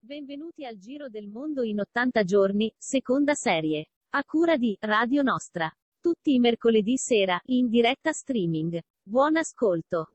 Benvenuti al Giro del Mondo in 80 giorni, seconda serie. A cura di Radio Nostra. Tutti i mercoledì sera, in diretta streaming. Buon ascolto.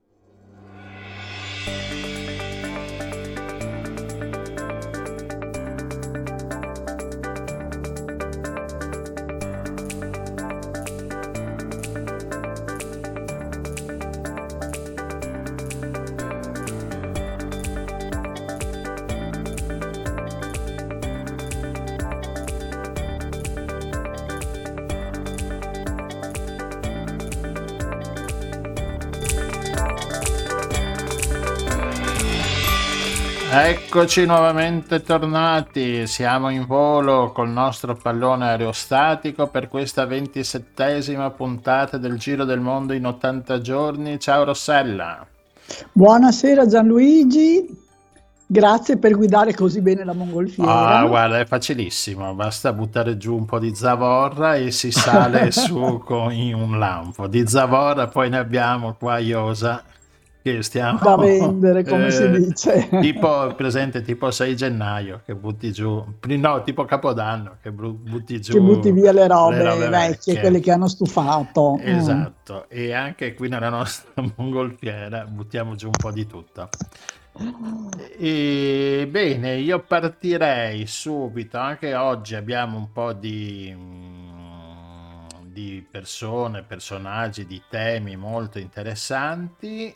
Eccoci nuovamente tornati, siamo in volo col nostro pallone aerostatico per questa ventisettesima puntata del Giro del Mondo in 80 giorni. Ciao Rossella. Buonasera Gianluigi, grazie per guidare così bene la mongolfiera. Ah, guarda, è facilissimo, basta buttare giù un po' di zavorra e si sale su con in un lampo. Di zavorra poi ne abbiamo qua Iosa che stiamo da vendere come eh, si dice. tipo presente tipo 6 gennaio che butti giù no tipo capodanno che butti giù che butti via le robe, le robe vecchie, vecchie, quelle che hanno stufato. Mm. esatto. Mm. e anche qui nella nostra mongolfiera buttiamo giù un po' di tutto. E, bene io partirei subito anche oggi abbiamo un po' di di persone, personaggi, di temi molto interessanti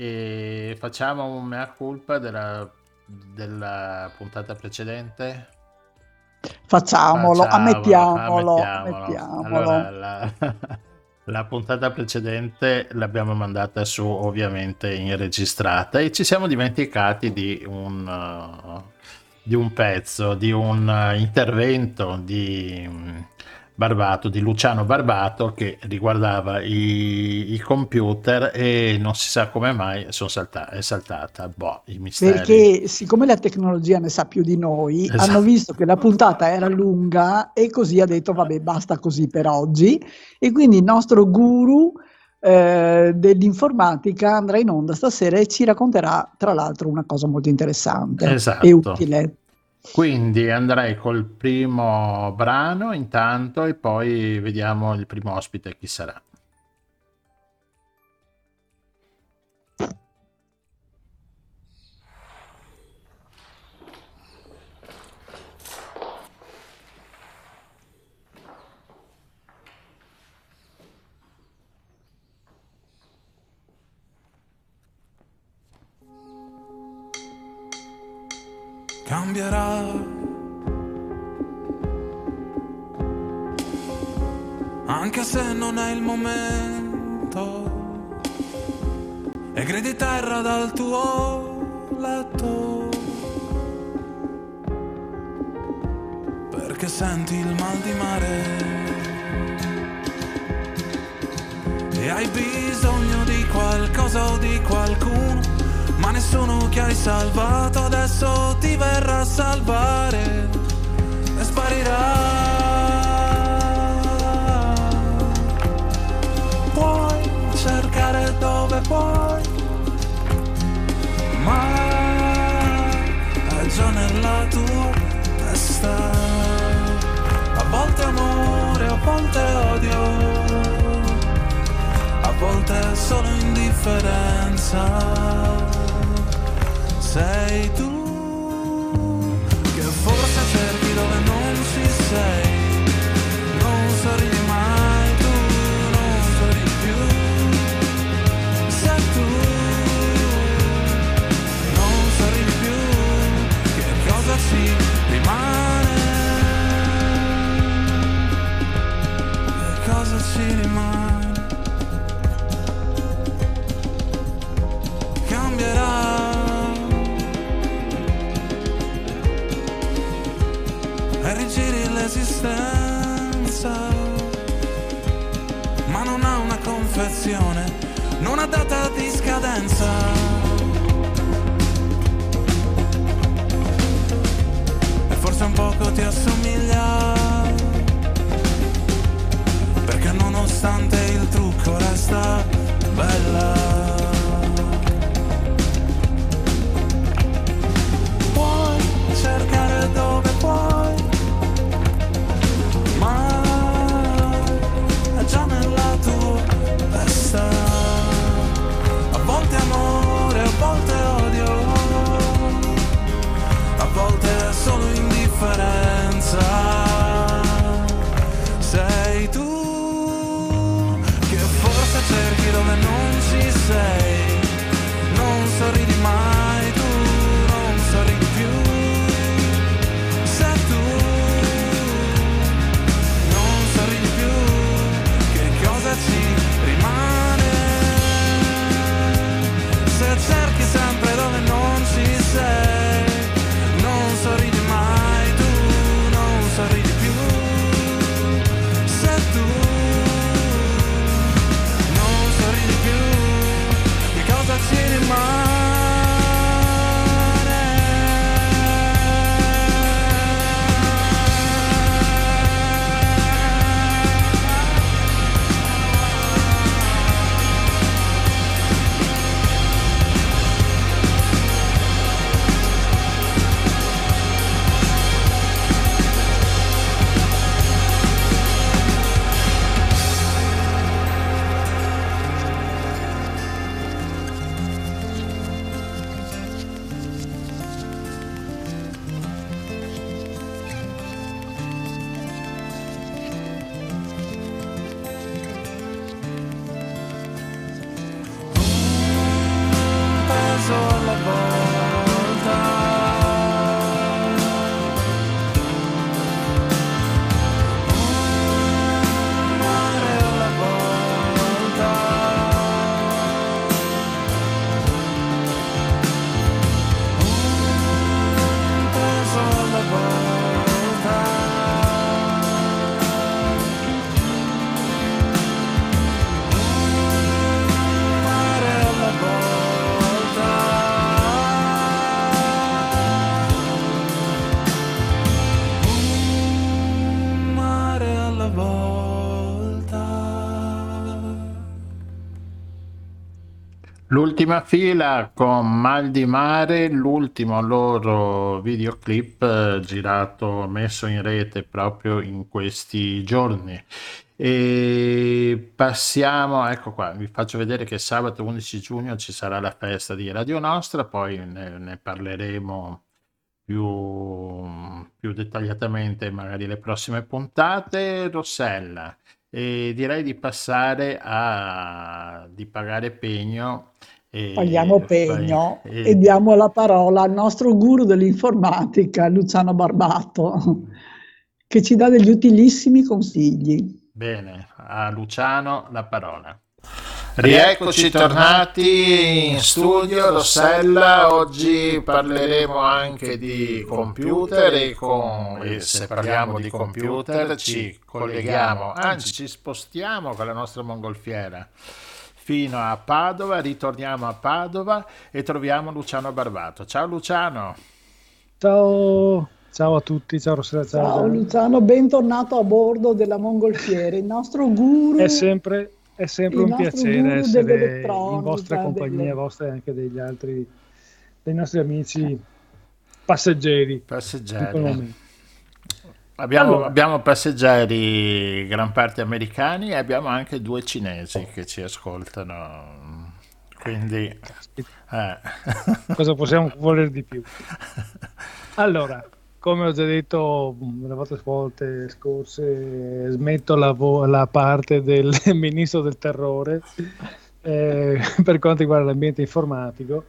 e facciamo un mea culpa della, della puntata precedente? Facciamolo, Facciamo, ammettiamolo. ammettiamolo. ammettiamolo. Allora, la, la, puntata precedente l'abbiamo mandata su ovviamente in registrata e ci siamo dimenticati di un, uh, di un pezzo, di un uh, intervento di Barbato, di Luciano Barbato che riguardava i, i computer e non si sa come mai sono salta, è saltata boh, i misteri. Perché siccome la tecnologia ne sa più di noi, esatto. hanno visto che la puntata era lunga e così ha detto vabbè basta così per oggi e quindi il nostro guru eh, dell'informatica andrà in onda stasera e ci racconterà tra l'altro una cosa molto interessante esatto. e utile. Quindi andrei col primo brano intanto e poi vediamo il primo ospite chi sarà. Cambierà. Anche se non è il momento e gridi terra dal tuo letto. Perché senti il mal di mare e hai bisogno di qualcosa o di nessuno che hai salvato adesso ti verrà a salvare e sparirà. Puoi cercare dove puoi, ma è già nella tua testa. A volte amore, a volte odio, a volte solo indifferenza sei tu che forse cerchi dove non ci sei, non sorridi mai tu, non sorridi più, sei tu, non sorridi più, che cosa ci rimane, che cosa ci rimane. L'esistenza, ma non ha una confezione, non ha data di scadenza. E forse un poco ti assomiglia, perché nonostante il trucco resta bella. Puoi solo L'ultima fila con Mal di Mare, l'ultimo loro videoclip eh, girato, messo in rete proprio in questi giorni. E passiamo, ecco qua, vi faccio vedere che sabato 11 giugno ci sarà la festa di Radio Nostra, poi ne, ne parleremo più, più dettagliatamente magari le prossime puntate. Rossella, e direi di passare a di pagare pegno. E, Paghiamo pegno e... e diamo la parola al nostro guru dell'informatica, Luciano Barbato, che ci dà degli utilissimi consigli. Bene, a Luciano la parola. Rieccoci tornati in studio, Rossella. Oggi parleremo anche di computer e, con, e se parliamo di computer ci colleghiamo, anzi ci spostiamo con la nostra mongolfiera fino a Padova, ritorniamo a Padova e troviamo Luciano Barbato. Ciao Luciano. Ciao. Ciao a tutti, ciao Rossella. Ciao, ciao Luciano, bentornato a bordo della Mongolfiere, il nostro guru. È sempre, è sempre un piacere essere in vostra compagnia, delle... vostra e anche degli altri, dei nostri amici passeggeri. Passeggeri. Abbiamo, allora. abbiamo, passeggeri gran parte americani e abbiamo anche due cinesi che ci ascoltano. Quindi, eh. cosa possiamo voler di più? Allora, come ho già detto le volte scorse, smetto la, vo- la parte del ministro del terrore eh, per quanto riguarda l'ambiente informatico,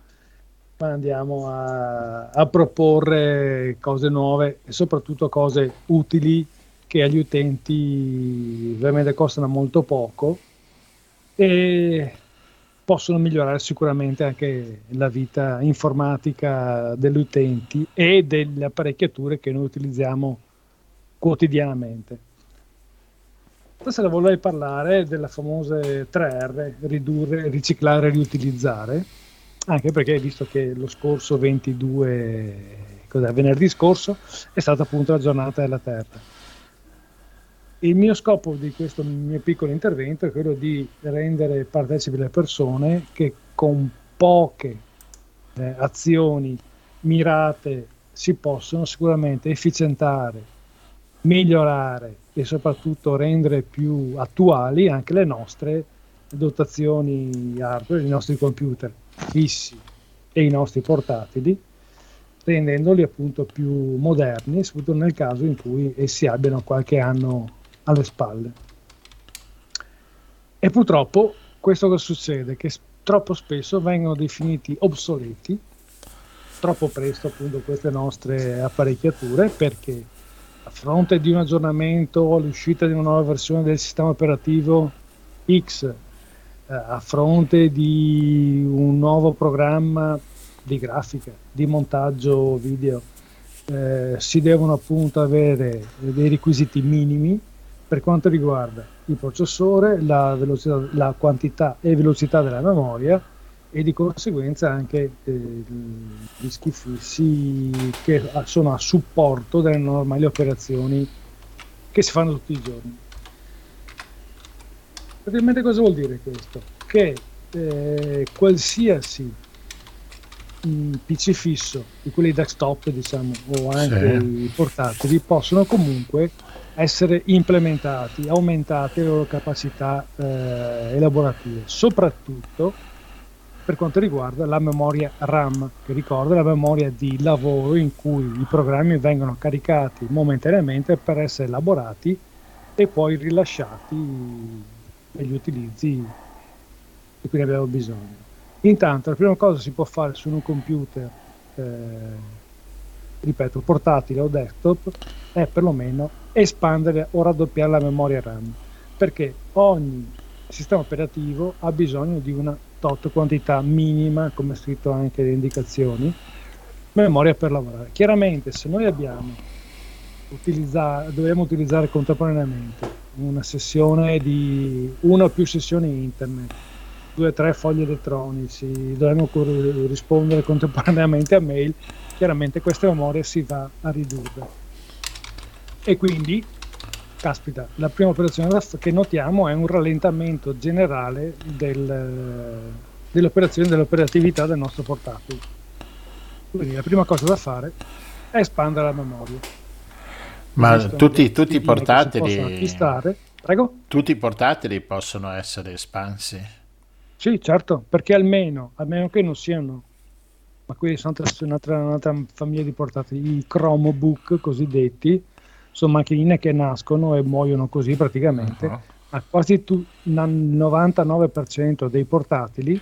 ma andiamo a, a, proporre cose nuove e soprattutto cose utili che agli utenti veramente costano molto poco e possono migliorare sicuramente anche la vita informatica degli utenti e delle apparecchiature che noi utilizziamo quotidianamente. Stasera vorrei parlare della famosa 3R, ridurre, riciclare, riutilizzare, anche perché visto che lo scorso 22, venerdì scorso, è stata appunto la giornata della Terra il mio scopo di questo mio piccolo intervento è quello di rendere partecipi le persone che con poche eh, azioni mirate si possono sicuramente efficientare, migliorare e soprattutto rendere più attuali anche le nostre dotazioni hardware, i nostri computer fissi e i nostri portatili, rendendoli appunto più moderni, soprattutto nel caso in cui essi abbiano qualche anno alle spalle. E purtroppo questo cosa succede? Che troppo spesso vengono definiti obsoleti, troppo presto appunto queste nostre apparecchiature, perché a fronte di un aggiornamento o l'uscita di una nuova versione del sistema operativo X, a fronte di un nuovo programma di grafica, di montaggio video, eh, si devono appunto avere dei requisiti minimi per quanto riguarda il processore, la, velocità, la quantità e velocità della memoria e di conseguenza anche eh, dischi fissi che sono a supporto delle normali operazioni che si fanno tutti i giorni. Praticamente cosa vuol dire questo? Che eh, qualsiasi mh, PC fisso, di quelli desktop diciamo, o anche sì. i portatili, possono comunque essere implementati, aumentate le loro capacità eh, elaborative, soprattutto per quanto riguarda la memoria RAM, che ricorda la memoria di lavoro in cui i programmi vengono caricati momentaneamente per essere elaborati e poi rilasciati per gli utilizzi di cui ne abbiamo bisogno. Intanto la prima cosa si può fare su un computer eh, ripeto, portatile o desktop, è perlomeno espandere o raddoppiare la memoria RAM, perché ogni sistema operativo ha bisogno di una tot quantità minima, come scritto anche nelle indicazioni, memoria per lavorare. Chiaramente se noi abbiamo utilizzare, dobbiamo utilizzare contemporaneamente una sessione di una o più sessioni internet, due o tre fogli elettronici, dobbiamo rispondere contemporaneamente a mail, chiaramente questa memoria si va a ridurre. E quindi, caspita, la prima operazione che notiamo è un rallentamento generale del, delle operazioni dell'operatività del nostro portatile. Quindi la prima cosa da fare è espandere la memoria. Ma tutti, tutti i portatili... Acquistare. Prego? Tutti i portatili possono essere espansi? Sì, certo, perché almeno, almeno che non siano, ma qui sono un'altra, un'altra famiglia di portatili, i Chromebook cosiddetti, sono macchinine che nascono e muoiono così praticamente, uh-huh. ma quasi tu, il 99% dei portatili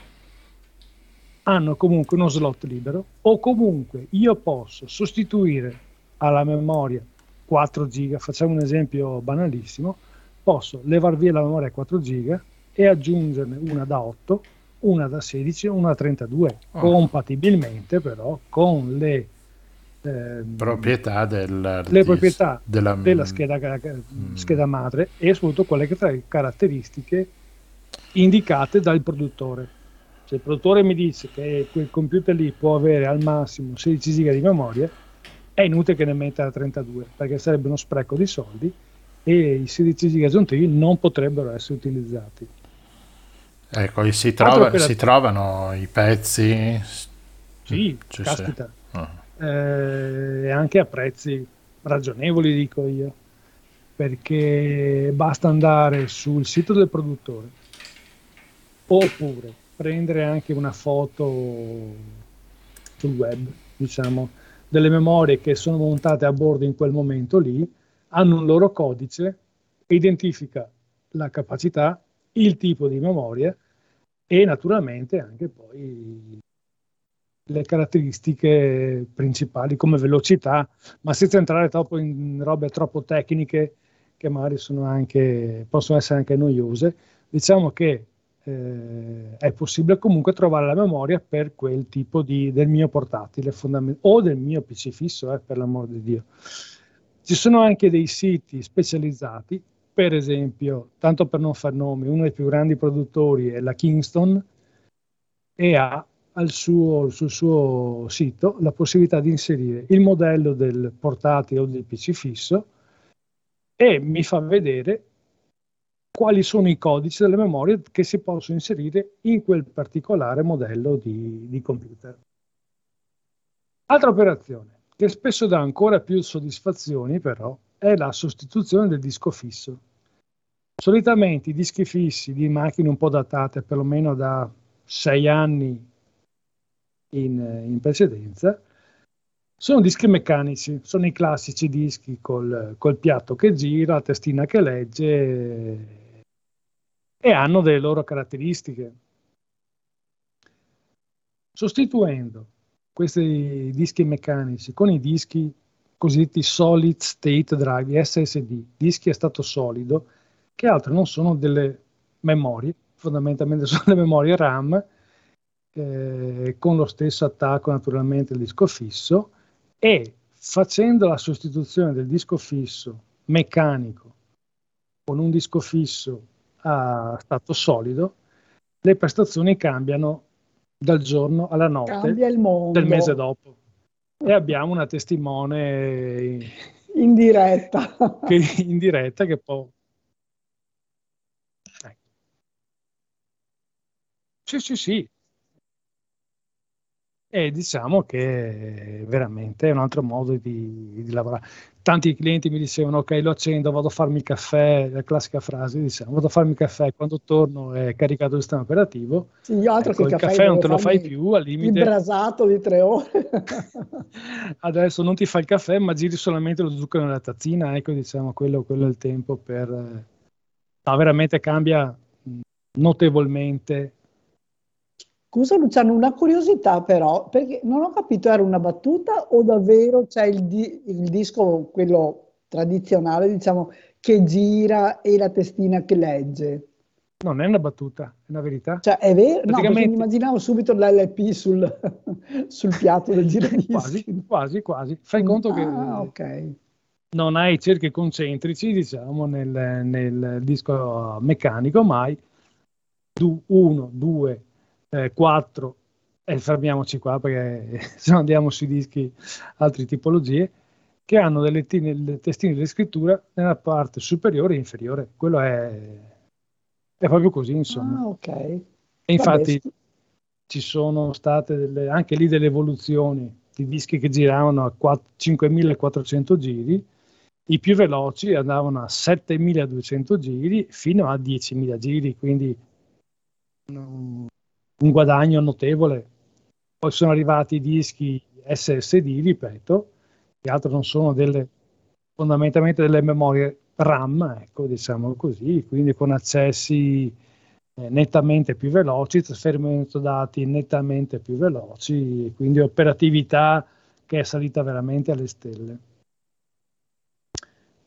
hanno comunque uno slot libero o comunque io posso sostituire alla memoria 4 giga, facciamo un esempio banalissimo, posso levar via la memoria 4 giga e aggiungerne una da 8, una da 16 e una da 32, oh. compatibilmente però con le eh, proprietà, del, le proprietà della, della scheda, mm. scheda, madre e soprattutto quelle caratteristiche indicate dal produttore. Se il produttore mi dice che quel computer lì può avere al massimo 16 giga di memoria, è inutile che ne metta 32 perché sarebbe uno spreco di soldi e i 16 giga aggiuntivi non potrebbero essere utilizzati. Ecco, si, trova, si trovano i pezzi. Sì, Ci caspita. Uh-huh. Eh, anche a prezzi ragionevoli, dico io, perché basta andare sul sito del produttore oppure prendere anche una foto sul web, diciamo, delle memorie che sono montate a bordo in quel momento lì, hanno un loro codice, identifica la capacità, il tipo di memoria e naturalmente anche poi le caratteristiche principali come velocità, ma senza entrare troppo in robe troppo tecniche che magari anche, possono essere anche noiose. Diciamo che eh, è possibile comunque trovare la memoria per quel tipo di, del mio portatile fondament- o del mio PC fisso, eh, per l'amor di Dio. Ci sono anche dei siti specializzati, per esempio, tanto per non far nomi, uno dei più grandi produttori è la Kingston e ha suo, sul suo sito la possibilità di inserire il modello del portatile o del PC fisso e mi fa vedere quali sono i codici delle memorie che si possono inserire in quel particolare modello di, di computer. Altra operazione che spesso dà ancora più soddisfazioni però è la sostituzione del disco fisso. Solitamente i dischi fissi di macchine un po' datate, perlomeno da sei anni in, in precedenza, sono dischi meccanici, sono i classici dischi col, col piatto che gira, la testina che legge e hanno delle loro caratteristiche. Sostituendo questi dischi meccanici con i dischi cosiddetti solid state drive, SSD, dischi a stato solido, che altro non sono delle memorie, fondamentalmente sono le memorie RAM, eh, con lo stesso attacco naturalmente al disco fisso e facendo la sostituzione del disco fisso meccanico con un disco fisso a stato solido, le prestazioni cambiano dal giorno alla notte del mese dopo. E abbiamo una testimone in diretta che, in diretta che può... Ecco. Sì, sì, sì, e diciamo che veramente è un altro modo di, di, lavorare. Tanti clienti mi dicevano: Ok, lo accendo, vado a farmi il caffè. La classica frase: diciamo, vado a farmi il caffè. Quando torno è caricato il sistema operativo. Sì, io altro ecco, che il caffè, non te lo fai più. Al limite, il brasato di tre ore. Adesso non ti fai il caffè, ma giri solamente lo zucchero nella tazzina. Ecco, diciamo, quello, quello è il tempo per. No, veramente cambia notevolmente Scusa Luciano, una curiosità però, perché non ho capito, era una battuta o davvero c'è il, di- il disco, quello tradizionale, diciamo, che gira e la testina che legge? Non è una battuta, è una verità. Cioè, è vero? No, perché mi immaginavo subito l'LP sul, sul piatto del giradischi. quasi, quasi, quasi. Fai conto che ah, okay. non hai cerchi concentrici, diciamo, nel, nel disco meccanico, ma hai uno, due, eh, 4 e fermiamoci qua perché se no andiamo sui dischi altre tipologie che hanno delle, tine, testine di scrittura nella parte superiore e inferiore. Quello è, è proprio così insomma. Ah, ok. E infatti Vabbè. ci sono state delle, anche lì delle evoluzioni di dischi che giravano a 4, 5400 giri, i più veloci andavano a 7200 giri fino a 10.000 giri, quindi un, guadagno notevole. Poi sono arrivati i dischi SSD, ripeto, che altro non sono delle, fondamentalmente delle memorie RAM, ecco, diciamo così, quindi con accessi eh, nettamente più veloci, trasferimento dati nettamente più veloci, quindi operatività che è salita veramente alle stelle.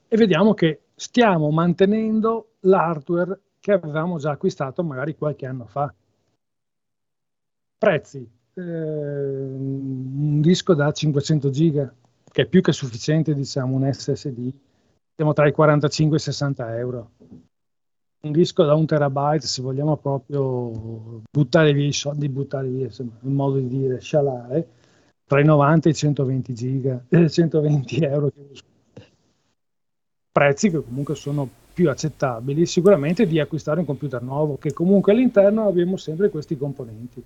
E vediamo che stiamo mantenendo l'hardware che avevamo già acquistato magari qualche anno fa. Prezzi, eh, un disco da 500 giga, che è più che sufficiente, diciamo, un SSD, siamo tra i 45 e i 60 euro un disco da un terabyte, se vogliamo proprio buttare via i soldi, buttare via, insomma, un modo di dire, scialare, tra i 90 e i 120 giga, eh, 120 euro. Prezzi che comunque sono più accettabili, sicuramente di acquistare un computer nuovo, che comunque all'interno abbiamo sempre questi componenti.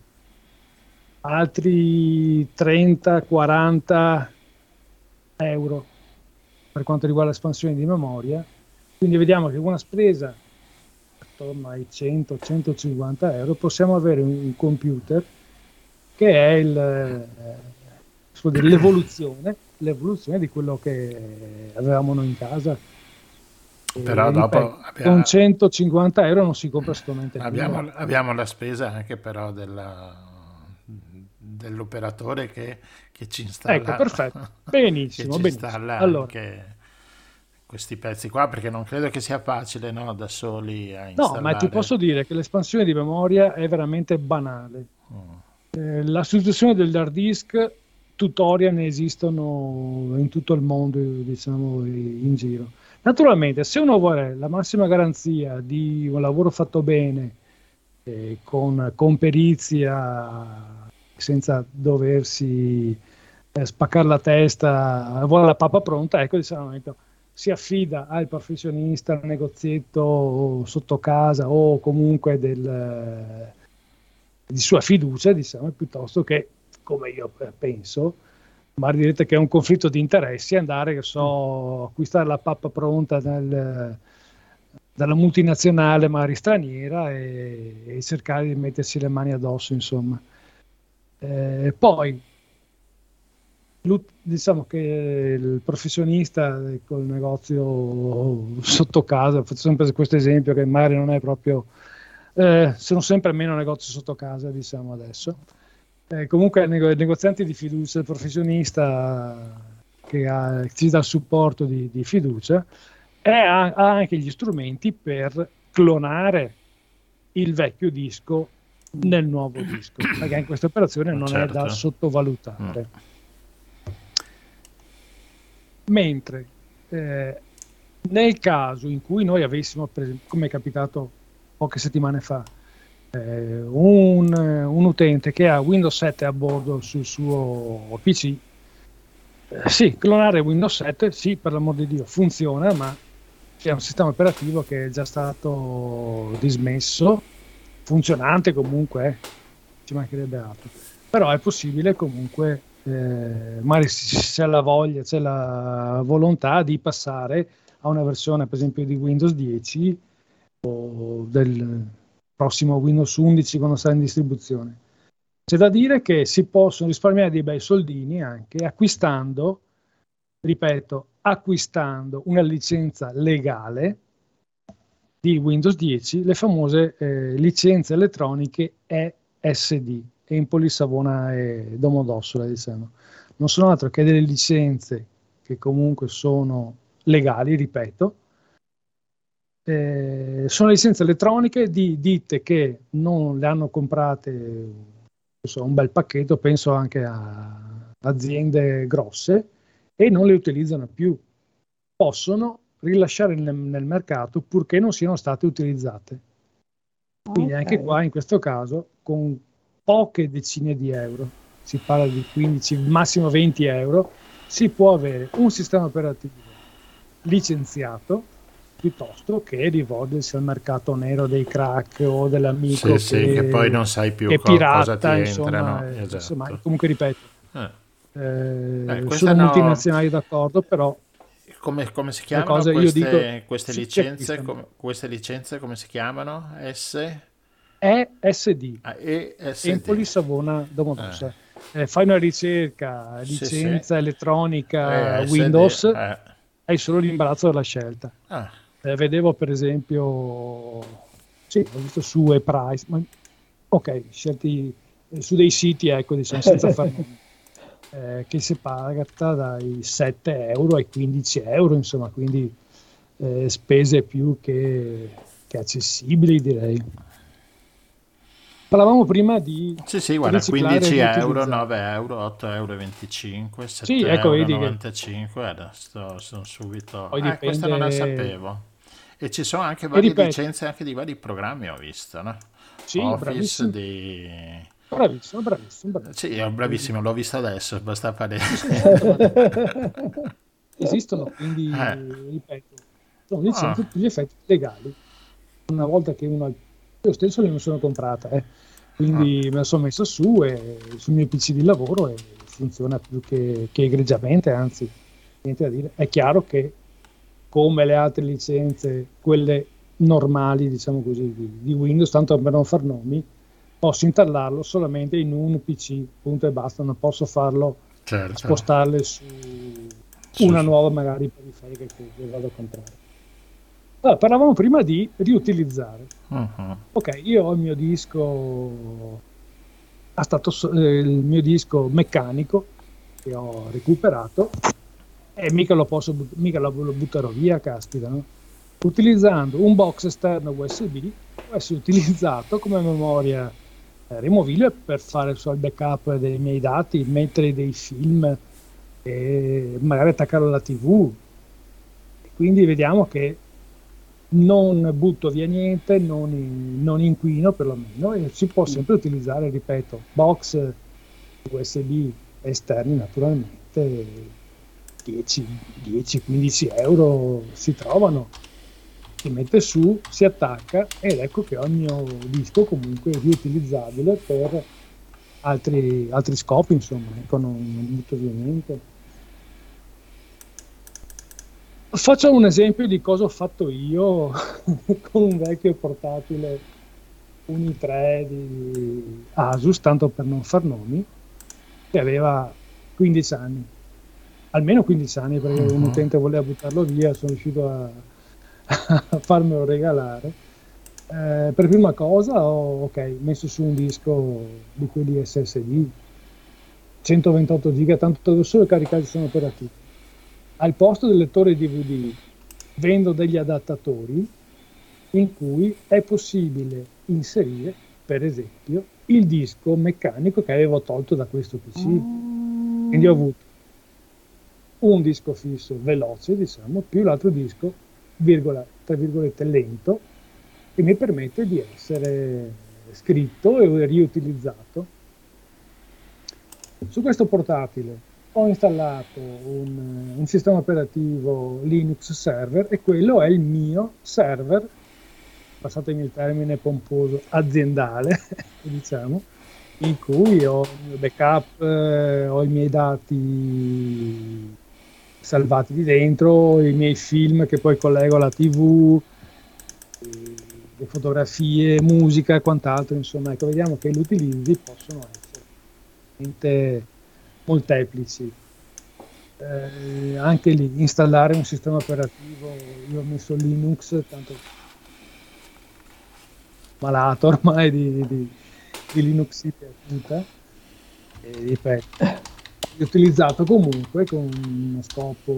Altri 30-40 euro per quanto riguarda l'espansione di memoria. Quindi vediamo che una spesa attorno ai 100-150 euro possiamo avere un computer che è il, eh, l'evoluzione, l'evoluzione di quello che avevamo noi in casa. Però dopo abbiamo, con 150 euro non si compra assolutamente abbiamo, abbiamo la spesa anche però della, dell'operatore che, che, ci installa. Ecco, perfetto. Benissimo. benissimo. Allora, questi pezzi qua perché non credo che sia facile no, da soli a installare. No, ma ti posso dire che l'espansione di memoria è veramente banale. Oh. Eh, la sostituzione dell'hard disk tutorial ne esistono in tutto il mondo, diciamo, in giro. Naturalmente, se uno vuole la massima garanzia di un lavoro fatto bene, eh, con, con, perizia, senza doversi eh, spaccare la testa, vuole la pappa pronta, ecco, diciamo, si affida al professionista, al negozietto sotto casa o comunque del, di sua fiducia, diciamo, piuttosto che, come io penso, magari direte che è un conflitto di interessi andare, che so, acquistare la pappa pronta nel, dalla multinazionale magari straniera e, e, cercare di mettersi le mani addosso, insomma. Eh, poi diciamo che il professionista col negozio sotto casa, faccio sempre questo esempio che magari non è proprio, eh, sono sempre meno negozi sotto casa, diciamo adesso. Eh, comunque il negoziante di fiducia, il professionista che ha, ci dà il supporto di, di fiducia, ha, ha anche gli strumenti per clonare il vecchio disco nel nuovo disco, perché in questa operazione non certo. è da certo. sottovalutare. Mm. Mentre eh, nel caso in cui noi avessimo, come è capitato poche settimane fa, eh, un, un, utente che ha Windows 7 a bordo sul suo PC, eh, sì, clonare Windows 7, sì, per l'amor di Dio, funziona, ma c'è un sistema operativo che è già stato dismesso, funzionante comunque, eh, ci mancherebbe altro, però è possibile comunque eh, magari c'è la voglia, c'è la volontà di passare a una versione per esempio di Windows 10 o del prossimo Windows 11 quando sarà in distribuzione. C'è da dire che si possono risparmiare dei bei soldini anche acquistando, ripeto, acquistando una licenza legale di Windows 10, le famose eh, licenze elettroniche ESD, Empoli, Savona e Domodossola, diciamo. Non sono altro che delle licenze che comunque sono legali, ripeto. Eh, sono licenze elettroniche di ditte che non le hanno comprate so, un bel pacchetto, penso anche a aziende grosse, e non le utilizzano più. Possono rilasciare nel, nel mercato purché non siano state utilizzate. Quindi okay. anche qua, in questo caso, con poche decine di euro, si parla di 15, massimo 20 euro, si può avere un sistema operativo licenziato piuttosto che rivolgersi al mercato nero dei crack o dell'amico sì, che, sì, che poi non sai più che co- pirata, cosa ti insomma, entrano. eh, Esatto. insomma, comunque ripeto, Eh. eh, questa sono no- multinazionali d'accordo, però Come, come si chiamano cose queste, dico queste licenze? Come, queste licenze come si chiamano? S? ESD, Ah, ESD. Empoli Savona Domodossola. Eh, fai una ricerca, Sì, licenza elettronica ESD, Windows, eh. hai solo l'imbarazzo della scelta. Ah, Eh, vedevo per esempio, sì, ho visto su ePrice, ma ok, scelti eh, su dei siti, ecco, diciamo, senza far nomi, eh, che si paga dai 7 euro ai 15 euro, insomma, quindi eh, spese più che, che accessibili, direi. Parlavamo prima di Sì, sì, guarda, riciclare e 15 euro, riutilizzare. 9 euro, 8 euro, 25, 7 Sì, ecco, euro, vedi che- 95, guarda, sto, sono subito... Poi Ah, questo non la dipende- sapevo. E ci sono anche varie licenze anche di vari programmi, ho visto, no? Sì, Office bravissimo. di... Bravissimo, bravissimo, bravissimo. Sì, è bravissimo, l'ho visto adesso, basta fare... Esistono, quindi Eh. ripeto, sono licenze Ah. tutti gli effetti legali. Una volta che uno io stesso me la sono comprata, eh. quindi Ah. me la sono messa su e, sul mio PC di lavoro e funziona più che, che egregiamente, anzi, niente da dire. È chiaro che come le altre licenze, quelle normali, diciamo così, di, di Windows, tanto per non far nomi, posso installarlo solamente in un PC, punto e basta, non posso farlo Certo. spostarle su una sì. nuova magari periferica che, vado a comprare. Allora, parlavamo prima di riutilizzare. Mhm. Ok, io ho il mio disco, ha stato eh, il mio disco meccanico che ho recuperato e mica lo posso, but- mica lo, lo butterò via, caspita, no? Utilizzando un box esterno USB può essere utilizzato come memoria rimovibile per fare il backup dei miei dati, mettere dei film e magari attaccarlo alla TV. Quindi vediamo che non butto via niente, non, non inquino perlomeno e si può sempre utilizzare, ripeto, box USB esterni naturalmente 10, 10-15 euro si trovano, si mette su, si attacca ed ecco che mio disco comunque riutilizzabile per altri, altri scopi, insomma, ecco, non, butto via niente. Faccio un esempio di cosa ho fatto io con un vecchio portatile Uni 3 di Asus, tanto per non far nomi, che aveva 15 anni, almeno 15 anni perché un Mhm. utente voleva buttarlo via, sono riuscito a, a farmelo regalare. Eh, per prima cosa ho ok, messo su un disco di quelli SSD, 128 giga, tanto solo caricare il sistema operativo al posto del lettore DVD vendo degli adattatori in cui è possibile inserire, per esempio, il disco meccanico che avevo tolto da questo PC. Quindi ho avuto un disco fisso veloce, diciamo, più l'altro disco, virgola, tra virgolette, lento, che mi permette di essere scritto e riutilizzato. Su questo portatile ho installato un, un sistema operativo Linux server e quello è il mio server, passatemi il termine pomposo, aziendale, diciamo, in cui ho il mio backup, eh, ho i miei dati salvati di dentro, i miei film che poi collego alla TV, eh, le fotografie, musica e quant'altro, insomma, ecco, vediamo che gli utilizzi possono essere molteplici. Eh, anche lì installare un sistema operativo, io ho messo Linux, tanto malato ormai di, di, di Linux tutta, e ripeto, utilizzato comunque con uno scopo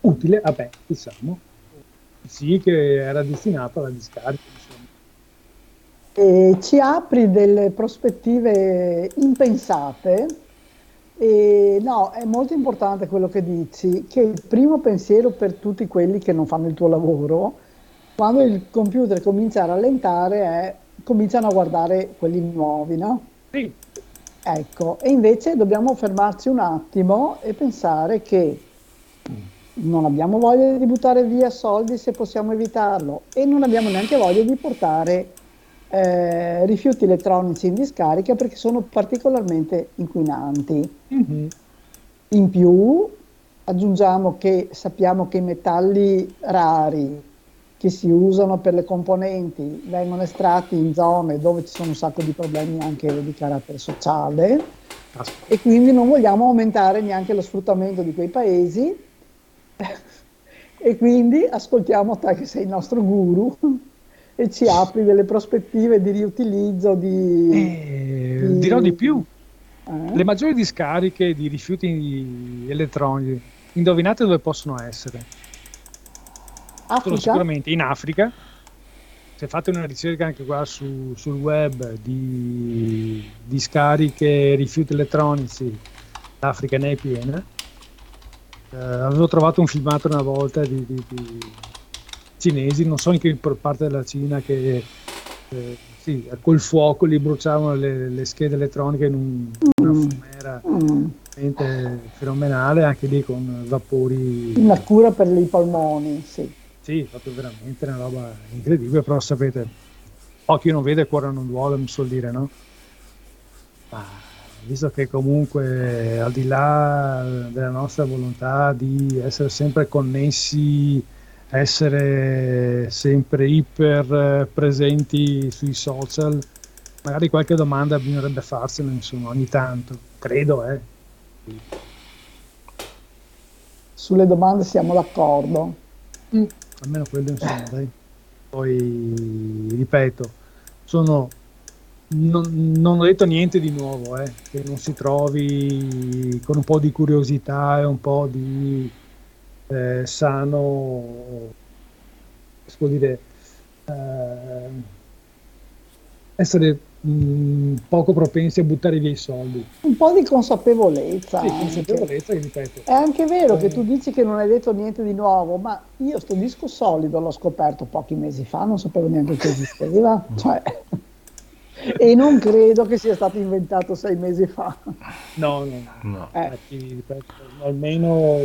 utile, vabbè, diciamo, sì che era destinato alla discarica, insomma. E ci apri delle prospettive impensate. E no, è molto importante quello che dici, che il primo pensiero per tutti quelli che non fanno il tuo lavoro, quando il computer comincia a rallentare, è cominciano a guardare quelli nuovi, no? Sì, Ecco, e invece dobbiamo fermarci un attimo e pensare che non abbiamo voglia di buttare via soldi se possiamo evitarlo e non abbiamo neanche voglia di portare eh, rifiuti elettronici in discarica perché sono particolarmente inquinanti. Mm-hmm. In più aggiungiamo che sappiamo che i metalli rari che si usano per le componenti vengono estratti in zone dove ci sono un sacco di problemi anche di carattere sociale. E quindi non vogliamo aumentare neanche lo sfruttamento di quei paesi. E quindi ascoltiamo te che sei il nostro guru e ci apri delle prospettive di riutilizzo di, eh, di... dirò di più. Eh? le maggiori discariche di rifiuti elettronici indovinate dove possono essere Africa? sono sicuramente in Africa se fate una ricerca anche qua su, sul web di, di scariche rifiuti elettronici l'Africa ne è piena eh, avevo trovato un filmato una volta di, di, di, cinesi, non so in che parte della Cina, che eh, sì, col fuoco li bruciavano le, le schede elettroniche in un, una mm. fumera mm. fenomenale, anche lì con vapori. Una cura per i polmoni, sì. Sì, proprio veramente una roba incredibile, però sapete, occhio non vede, cuore non duole, non so dire, no? Ah visto che comunque al di là della nostra volontà di essere sempre connessi, essere sempre iper presenti sui social, magari qualche domanda bisognerebbe farsene insomma, ogni tanto, credo. Eh. Sulle domande siamo d'accordo. Mm. Almeno quello insomma, dai. Poi ripeto, sono non, non, ho detto niente di nuovo, eh, che non si trovi con un po' di curiosità e un po' di eh, sano, si può dire, eh, essere mh, mm, poco propensi a buttare via i soldi. Un po' di consapevolezza. Sì, consapevolezza, ripeto. È anche vero che eh. tu dici che non hai detto niente di nuovo, ma io sto disco solido l'ho scoperto pochi mesi fa, non sapevo neanche che esisteva. cioè e non credo che sia stato inventato sei mesi fa. No, no, no. Eh. Ripeto, almeno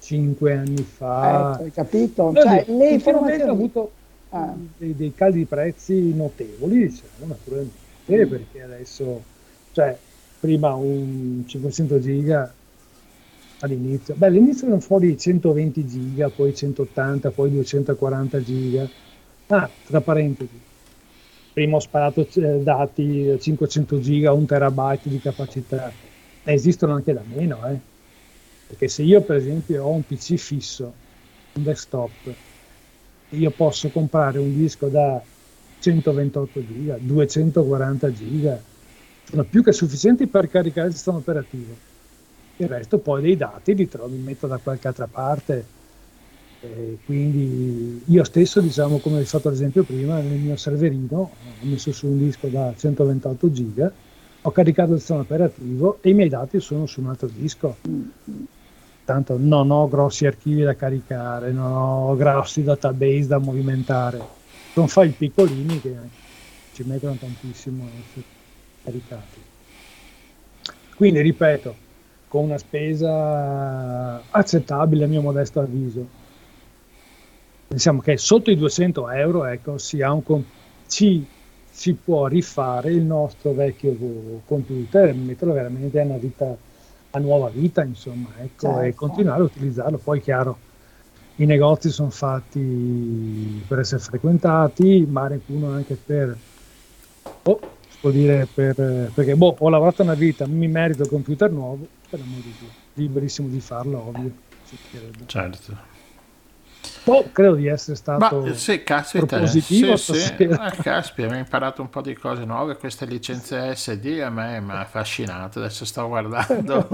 cinque anni fa. Eh, hai capito? Cioè, le informazioni... avuto ah. dei, dei caldi di prezzi notevoli, diciamo, naturalmente, mm. perché adesso, cioè, prima un 500 giga all'inizio, beh, all'inizio erano fuori 120 giga, poi 180, poi 240 giga. Ah, tra parentesi, prima ho sparato eh, dati 500 giga, 1 terabyte di capacità, esistono anche da meno, eh? perché se io per esempio ho un PC fisso, un desktop, io posso comprare un disco da 128 giga, 240 giga, sono più che sufficienti per caricare il sistema operativo. Il resto poi dei dati li trovo, li metto da qualche altra parte e quindi io stesso, diciamo, come ho fatto l'esempio prima, nel mio serverino ho messo su un disco da 128 giga, ho caricato il sistema operativo e i miei dati sono su un altro disco. Tanto non ho grossi archivi da caricare, non ho grossi database da movimentare. Sono file piccolini che ci mettono tantissimo a essere caricati. Quindi ripeto, con una spesa accettabile a mio modesto avviso pensiamo che sotto i 200 euro ecco, si, un, ci, si può rifare il nostro vecchio computer e metterlo veramente a una vita a nuova vita insomma ecco, certo. e continuare a utilizzarlo. Poi chiaro i negozi sono fatti per essere frequentati ma uno anche per oh, dire per, perché boh, ho lavorato una vita mi merito il computer nuovo per amore di Dio liberissimo di farlo ovvio certo Oh, credo di essere stato Ma, sì, caspita, positivo sì, sì. Ah, caspita, abbiamo imparato un po' di cose nuove queste licenze SD a me mi ha affascinato adesso sto guardando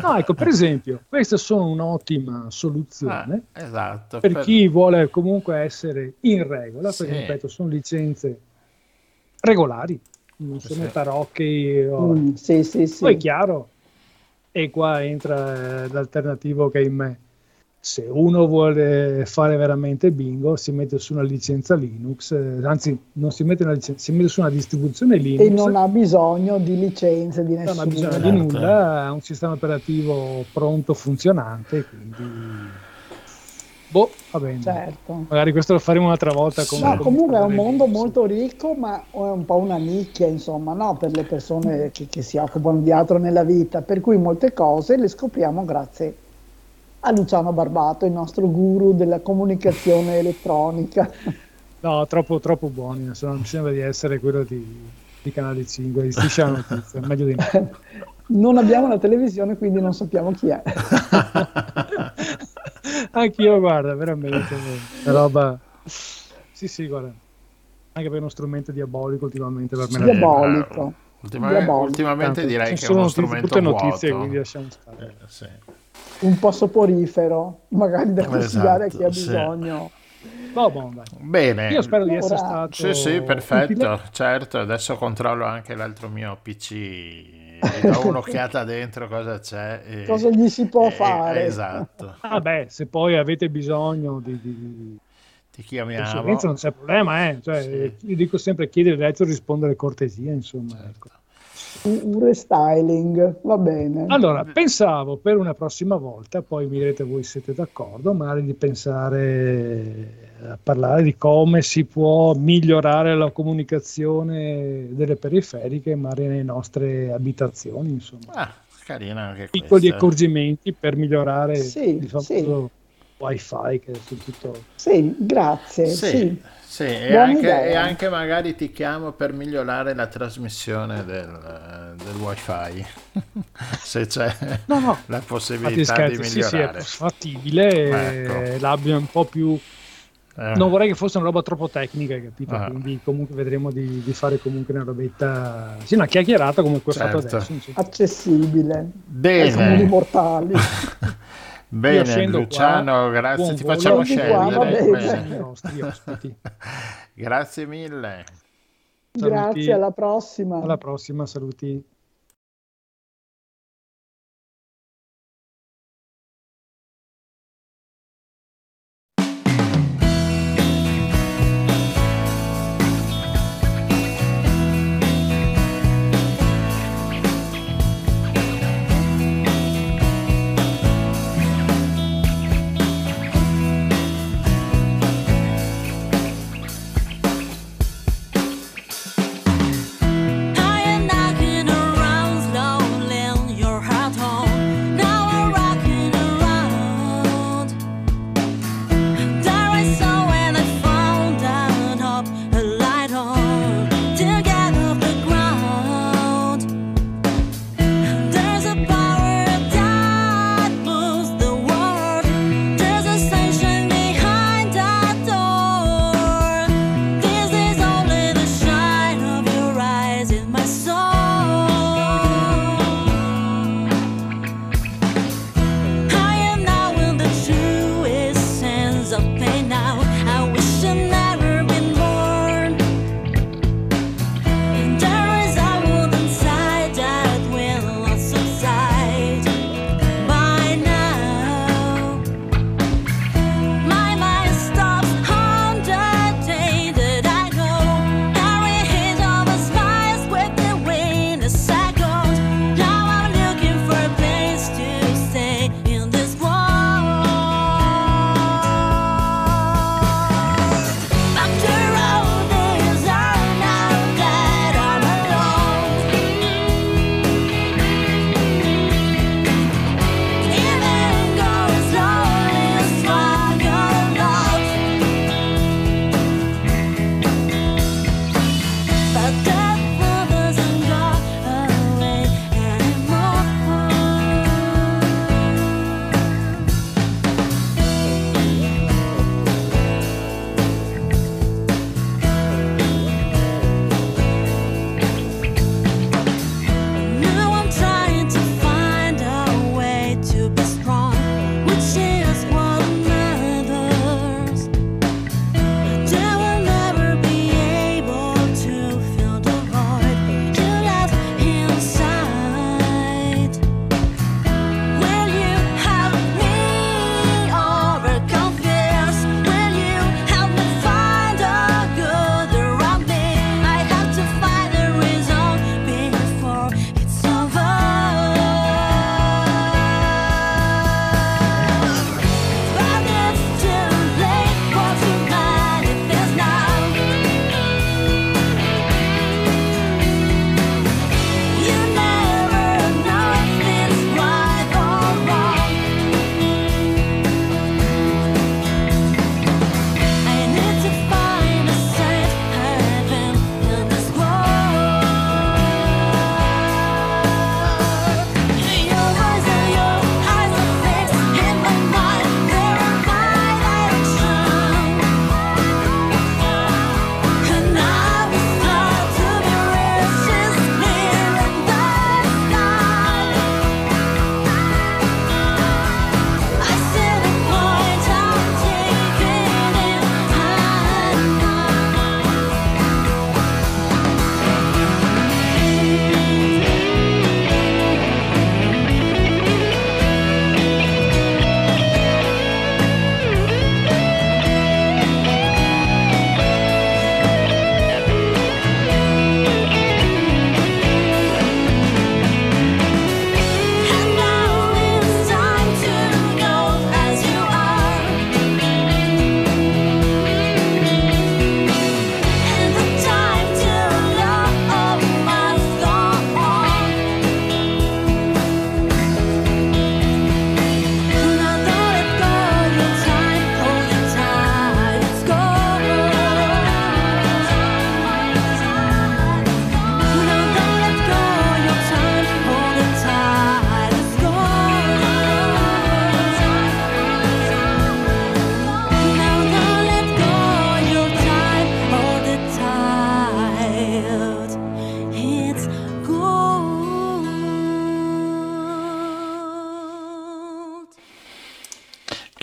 no, ecco per esempio queste sono un'ottima soluzione ah, esatto, per, per, chi vuole comunque essere in regola perché ripeto sono licenze regolari non sono sì. tarocchi o... mm, sì, sì, sì. poi chiaro e qua entra eh, l'alternativo che è in me se uno vuole fare veramente bingo si mette su una licenza Linux, eh, anzi non si mette, una licenza, si mette su una distribuzione Linux. E non ha bisogno di licenze, di nessuno. Non ha bisogno di nulla, ha un sistema operativo pronto, funzionante, quindi... Boh, va bene. Certo. Magari questo lo faremo un'altra volta. Come, no, comunque è un mondo molto ricco, ma è un po' una nicchia, insomma, no? per le persone che, che si occupano di altro nella vita. Per cui molte cose le scopriamo grazie a Luciano Barbato, il nostro guru della comunicazione elettronica. No, troppo, troppo buoni, non mi sembra di essere quello di, di Canale 5, di Striscia la Notizia, meglio di me. Non abbiamo la televisione, quindi non sappiamo chi è. Anch'io, guarda, veramente, la roba... Sì, sì, guarda, anche per uno strumento diabolico ultimamente per me. Diabolico. Ultimamente, ultimamente Tanto, direi che è uno strumento tutte notizie, vuoto. quindi lasciamo stare. Eh, sì un po' soporifero, magari da consigliare esatto, a chi ha bisogno. Sì. No, bon, Bene. Io spero di essere stato. Sì, sì, perfetto. Utile. Certo, adesso controllo anche l'altro mio PC. Do un'occhiata dentro cosa c'è. E, cosa gli si può e, fare? Esatto. Vabbè, ah, se poi avete bisogno di, di ti chiamiamo. non c'è problema, eh. cioè, sì. io dico sempre chiedere diretto rispondere cortesia, insomma. Certo. Ecco un restyling, va bene. Allora, pensavo per una prossima volta, poi mi direte voi siete d'accordo, magari di pensare a parlare di come si può migliorare la comunicazione delle periferiche, magari nelle nostre abitazioni, insomma. Ah, carina anche Piccoli questa. accorgimenti per migliorare sì, il famoso sì. wifi che è tutto... Sì, grazie. Sì. sì. Sì, e anche, e anche, magari ti chiamo per migliorare la trasmissione del, del wifi, se c'è no, no. la possibilità scherzi, di migliorare. Sì, sì, è fattibile, ecco. l'abbia un po' più... Eh. Non vorrei che fosse una roba troppo tecnica, capito? Ah. Quindi comunque vedremo di, di, fare comunque una robetta, sì, una chiacchierata come questa certo. adesso. Insomma. Accessibile. Bene. Ai mortali. Bene, Luciano, qua. grazie, Buon ti facciamo scendere. grazie mille. Saluti. Grazie, alla prossima. Alla prossima, saluti.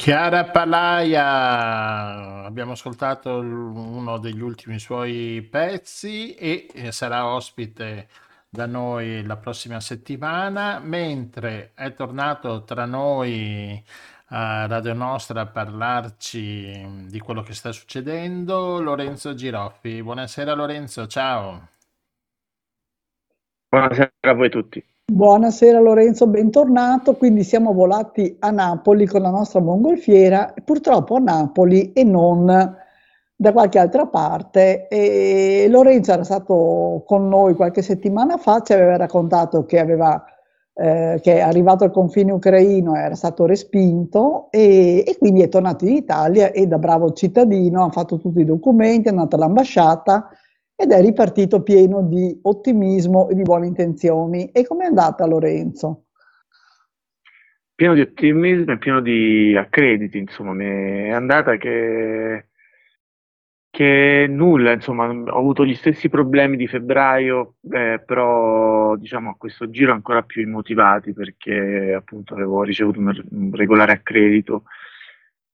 Chiara Palaia, abbiamo ascoltato uno degli ultimi suoi pezzi e sarà ospite da noi la prossima settimana, mentre è tornato tra noi a Radio Nostra a parlarci di quello che sta succedendo Lorenzo Giroffi. Buonasera Lorenzo, ciao. Buonasera a voi tutti. Buonasera Lorenzo, bentornato. Quindi siamo volati a Napoli con la nostra mongolfiera, purtroppo a Napoli e non da qualche altra parte. E Lorenzo era stato con noi qualche settimana fa, ci aveva raccontato che, aveva, eh, che è arrivato al confine ucraino era stato respinto e, e, quindi è tornato in Italia e da bravo cittadino ha fatto tutti i documenti, è andato all'ambasciata ed è ripartito pieno di ottimismo e di buone intenzioni. E com'è andata Lorenzo? Pieno di ottimismo e pieno di accrediti, insomma, mi è andata che, che nulla, insomma, ho avuto gli stessi problemi di febbraio, eh, però diciamo a questo giro ancora più immotivati perché appunto avevo ricevuto un, un regolare accredito.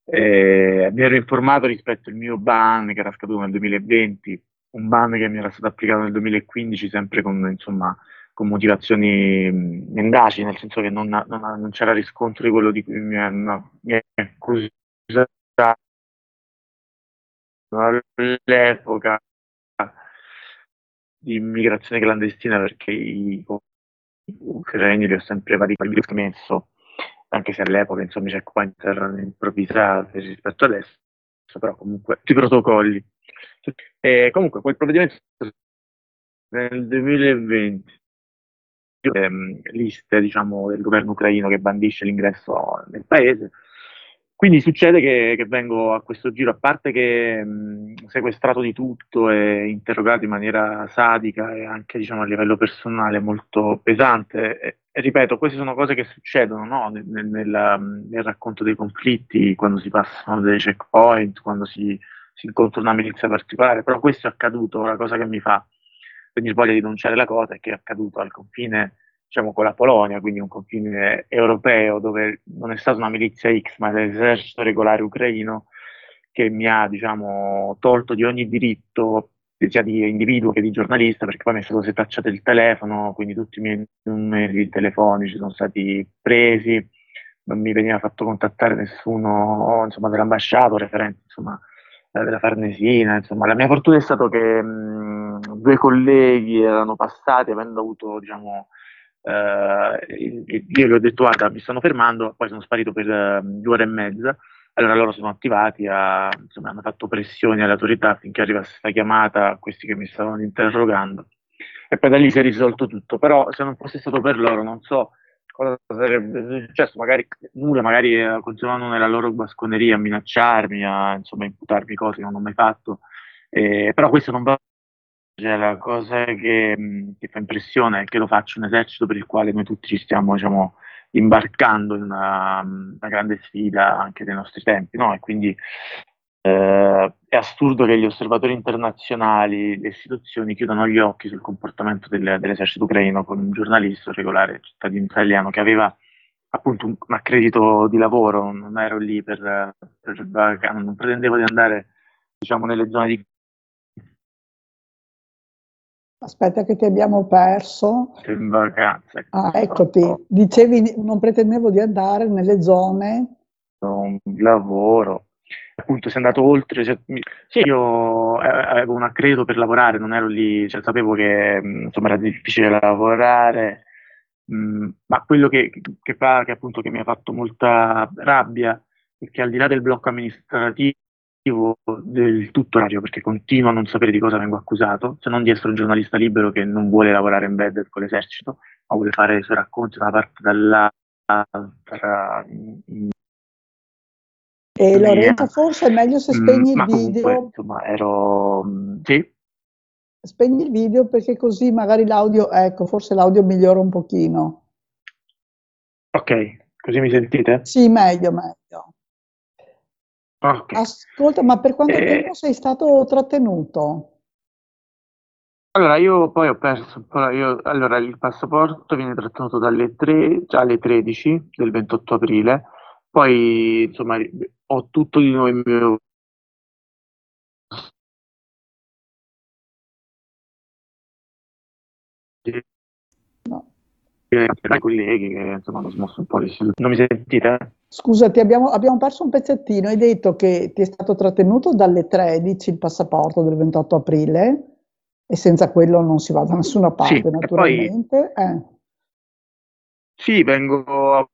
Eh, mi ero informato rispetto al mio ban che era scaduto nel 2020 un ban che mi era stato applicato nel 2015 sempre con, insomma, con motivazioni mendaci, nel senso che non, non, non, c'era riscontro di quello di cui mi hanno accusato all'epoca di immigrazione clandestina perché i ucraini li ho sempre vari messo anche se all'epoca insomma i checkpoint erano improvvisati rispetto adesso però comunque tutti i protocolli e comunque quel provvedimento nel 2020 ehm, liste diciamo, del governo ucraino che bandisce l'ingresso nel paese. Quindi succede che, che vengo a questo giro, a parte che mh, sequestrato di tutto e interrogato in maniera sadica e anche diciamo, a livello personale molto pesante. E, e ripeto, queste sono cose che succedono no? nel, nel, nel, racconto dei conflitti, quando si passano dei checkpoint, quando si, si incontra una milizia particolare, però questo è accaduto, la cosa che mi fa venire voglia di denunciare la cosa è che è accaduto al confine diciamo, con la Polonia, quindi un confine europeo dove non è stata una milizia X, ma l'esercito regolare ucraino che mi ha diciamo, tolto di ogni diritto sia di individuo che di giornalista, perché poi mi è stato setacciato il telefono, quindi tutti i miei numeri telefonici sono stati presi, non mi veniva fatto contattare nessuno insomma, dell'ambasciato, referente insomma, della Farnesina, insomma, la mia fortuna è stata che mh, due colleghi erano passati avendo avuto, diciamo, eh, io gli ho detto guarda mi stanno fermando, poi sono sparito per uh, due ore e mezza, allora loro sono attivati, a, insomma, hanno fatto pressioni alle autorità affinché arrivasse questa chiamata a questi che mi stavano interrogando. E poi da lì si è risolto tutto, però se non fosse stato per loro non so cosa sarebbe successo, magari nulla, magari eh, continuano nella loro basconeria a minacciarmi, a insomma, imputarmi cose che non ho mai fatto, eh, però questo non va. Cioè, la cosa che, mm, che, fa impressione è che lo faccia un esercito per il quale noi tutti ci stiamo diciamo, imbarcando in una, una, grande sfida anche dei nostri tempi, no? E quindi eh, è assurdo che gli osservatori internazionali, le istituzioni chiudano gli occhi sul comportamento del, dell'esercito ucraino con un giornalista regolare cittadino italiano che aveva appunto un, un accredito di lavoro, non ero lì per, per non pretendevo di andare diciamo nelle zone di Aspetta che ti abbiamo perso. In vacanza. Ah, eccoti. Dicevi non pretendevo di andare nelle zone. Un lavoro appunto sei andato oltre, cioè, sì, io eh, avevo un accredito per lavorare, non ero lì, cioè, sapevo che insomma era difficile lavorare, mh, ma quello che, che, fa, che, appunto, che mi ha fatto molta rabbia è che al di là del blocco amministrativo del tutto orario, perché continuo a non sapere di cosa vengo accusato, se non di essere un giornalista libero che non vuole lavorare in bed con l'esercito, ma vuole fare i suoi racconti da una parte dall'altra, e Lorenzo, forse è meglio se mm, spegni mm, il video. Comunque, insomma, ero... Sì. Spegni il video perché così magari l'audio, ecco, forse l'audio migliora un pochino. Ok, così mi sentite? Sì, meglio, meglio. Okay. Ascolta, ma per quanto eh... tempo sei stato trattenuto? Allora, io poi ho perso, io, allora il passaporto viene trattenuto dalle 3, alle 13 del 28 aprile, poi insomma ho tutto di in mio No. ai colleghi che insomma hanno smosso un po' l'istituto. Non mi sentite? Scusati, abbiamo, abbiamo perso un pezzettino. Hai detto che ti è stato trattenuto dalle 13 il passaporto del 28 aprile e senza quello non si va da nessuna parte, Sì, e poi naturalmente. Eh, sì, vengo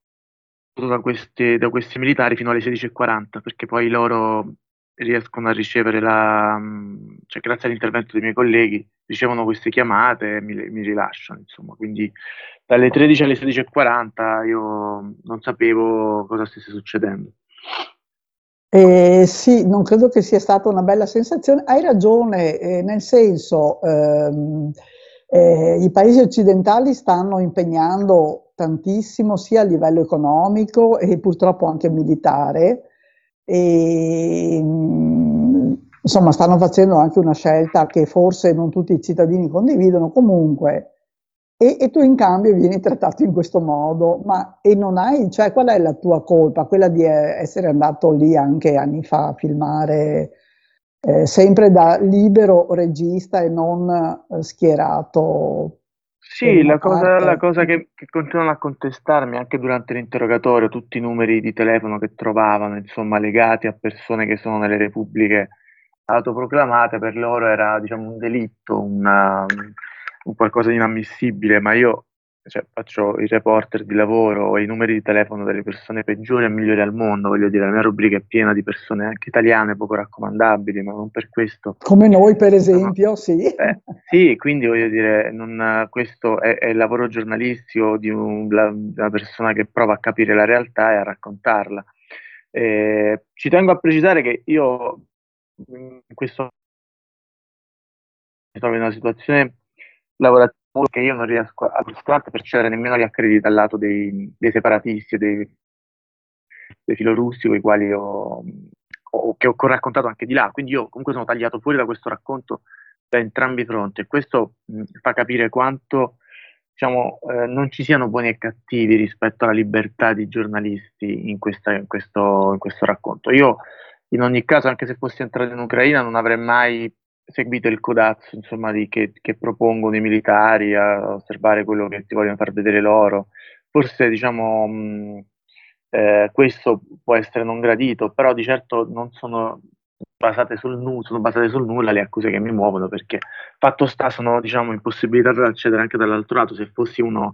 da questi, da questi militari fino alle 16.40 perché poi loro riescono a ricevere la, cioè grazie all'intervento dei miei colleghi, ricevono queste chiamate e mi, mi rilasciano, insomma, quindi dalle 13 alle 16.40 io non sapevo cosa stesse succedendo. Eh, sì, non credo che sia stata una bella sensazione. Hai ragione, eh, nel senso, ehm, eh, i paesi occidentali stanno impegnando tantissimo sia a livello economico e purtroppo anche militare. E mh, insomma stanno facendo anche una scelta che forse non tutti i cittadini condividono comunque. E, e tu in cambio vieni trattato in questo modo, ma e non hai, cioè qual è la tua colpa? Quella di eh, essere andato lì anche anni fa a filmare eh, sempre da libero regista e non eh, schierato Sì, la cosa, la cosa che, che continuano a contestarmi anche durante l'interrogatorio, tutti i numeri di telefono che trovavano, insomma, legati a persone che sono nelle repubbliche autoproclamate, per loro era, diciamo, un delitto, una- un qualcosa di inammissibile, ma io, cioè, faccio il reporter di lavoro, ho i numeri di telefono delle persone peggiori e migliori al mondo, voglio dire, la mia rubrica è piena di persone anche italiane poco raccomandabili, ma non per questo Come noi, per esempio, sì. Eh, sì, quindi voglio dire, non- questo è, è il lavoro giornalistico di, un- la- di una persona che prova a capire la realtà e a raccontarla. Eh, ci tengo a precisare che io in questo mi trovo in una situazione lavorativa che io non riesco a frustrante per cedere nemmeno gli accrediti dal lato dei, dei separatisti dei, dei filorussi con i quali ho, ho- che ho raccontato anche di là. Quindi io comunque sono tagliato fuori da questo racconto da entrambi i fronti e questo mh, fa capire quanto diciamo, eh, non ci siano buoni e cattivi rispetto alla libertà di giornalisti in, questa- in questo, in questo racconto. Io in ogni caso, anche se fossi entrato in Ucraina, non avrei mai seguito il codazzo, insomma, di- che, che propongono i militari a osservare quello che ti vogliono far vedere loro. Forse, diciamo, mh, eh, questo può essere non gradito, però di certo non sono basate sul, nu- sono basate sul nulla le accuse che mi muovono, perché fatto sta, sono, diciamo, impossibilitato ad accedere anche dall'altro lato. Se fossi uno,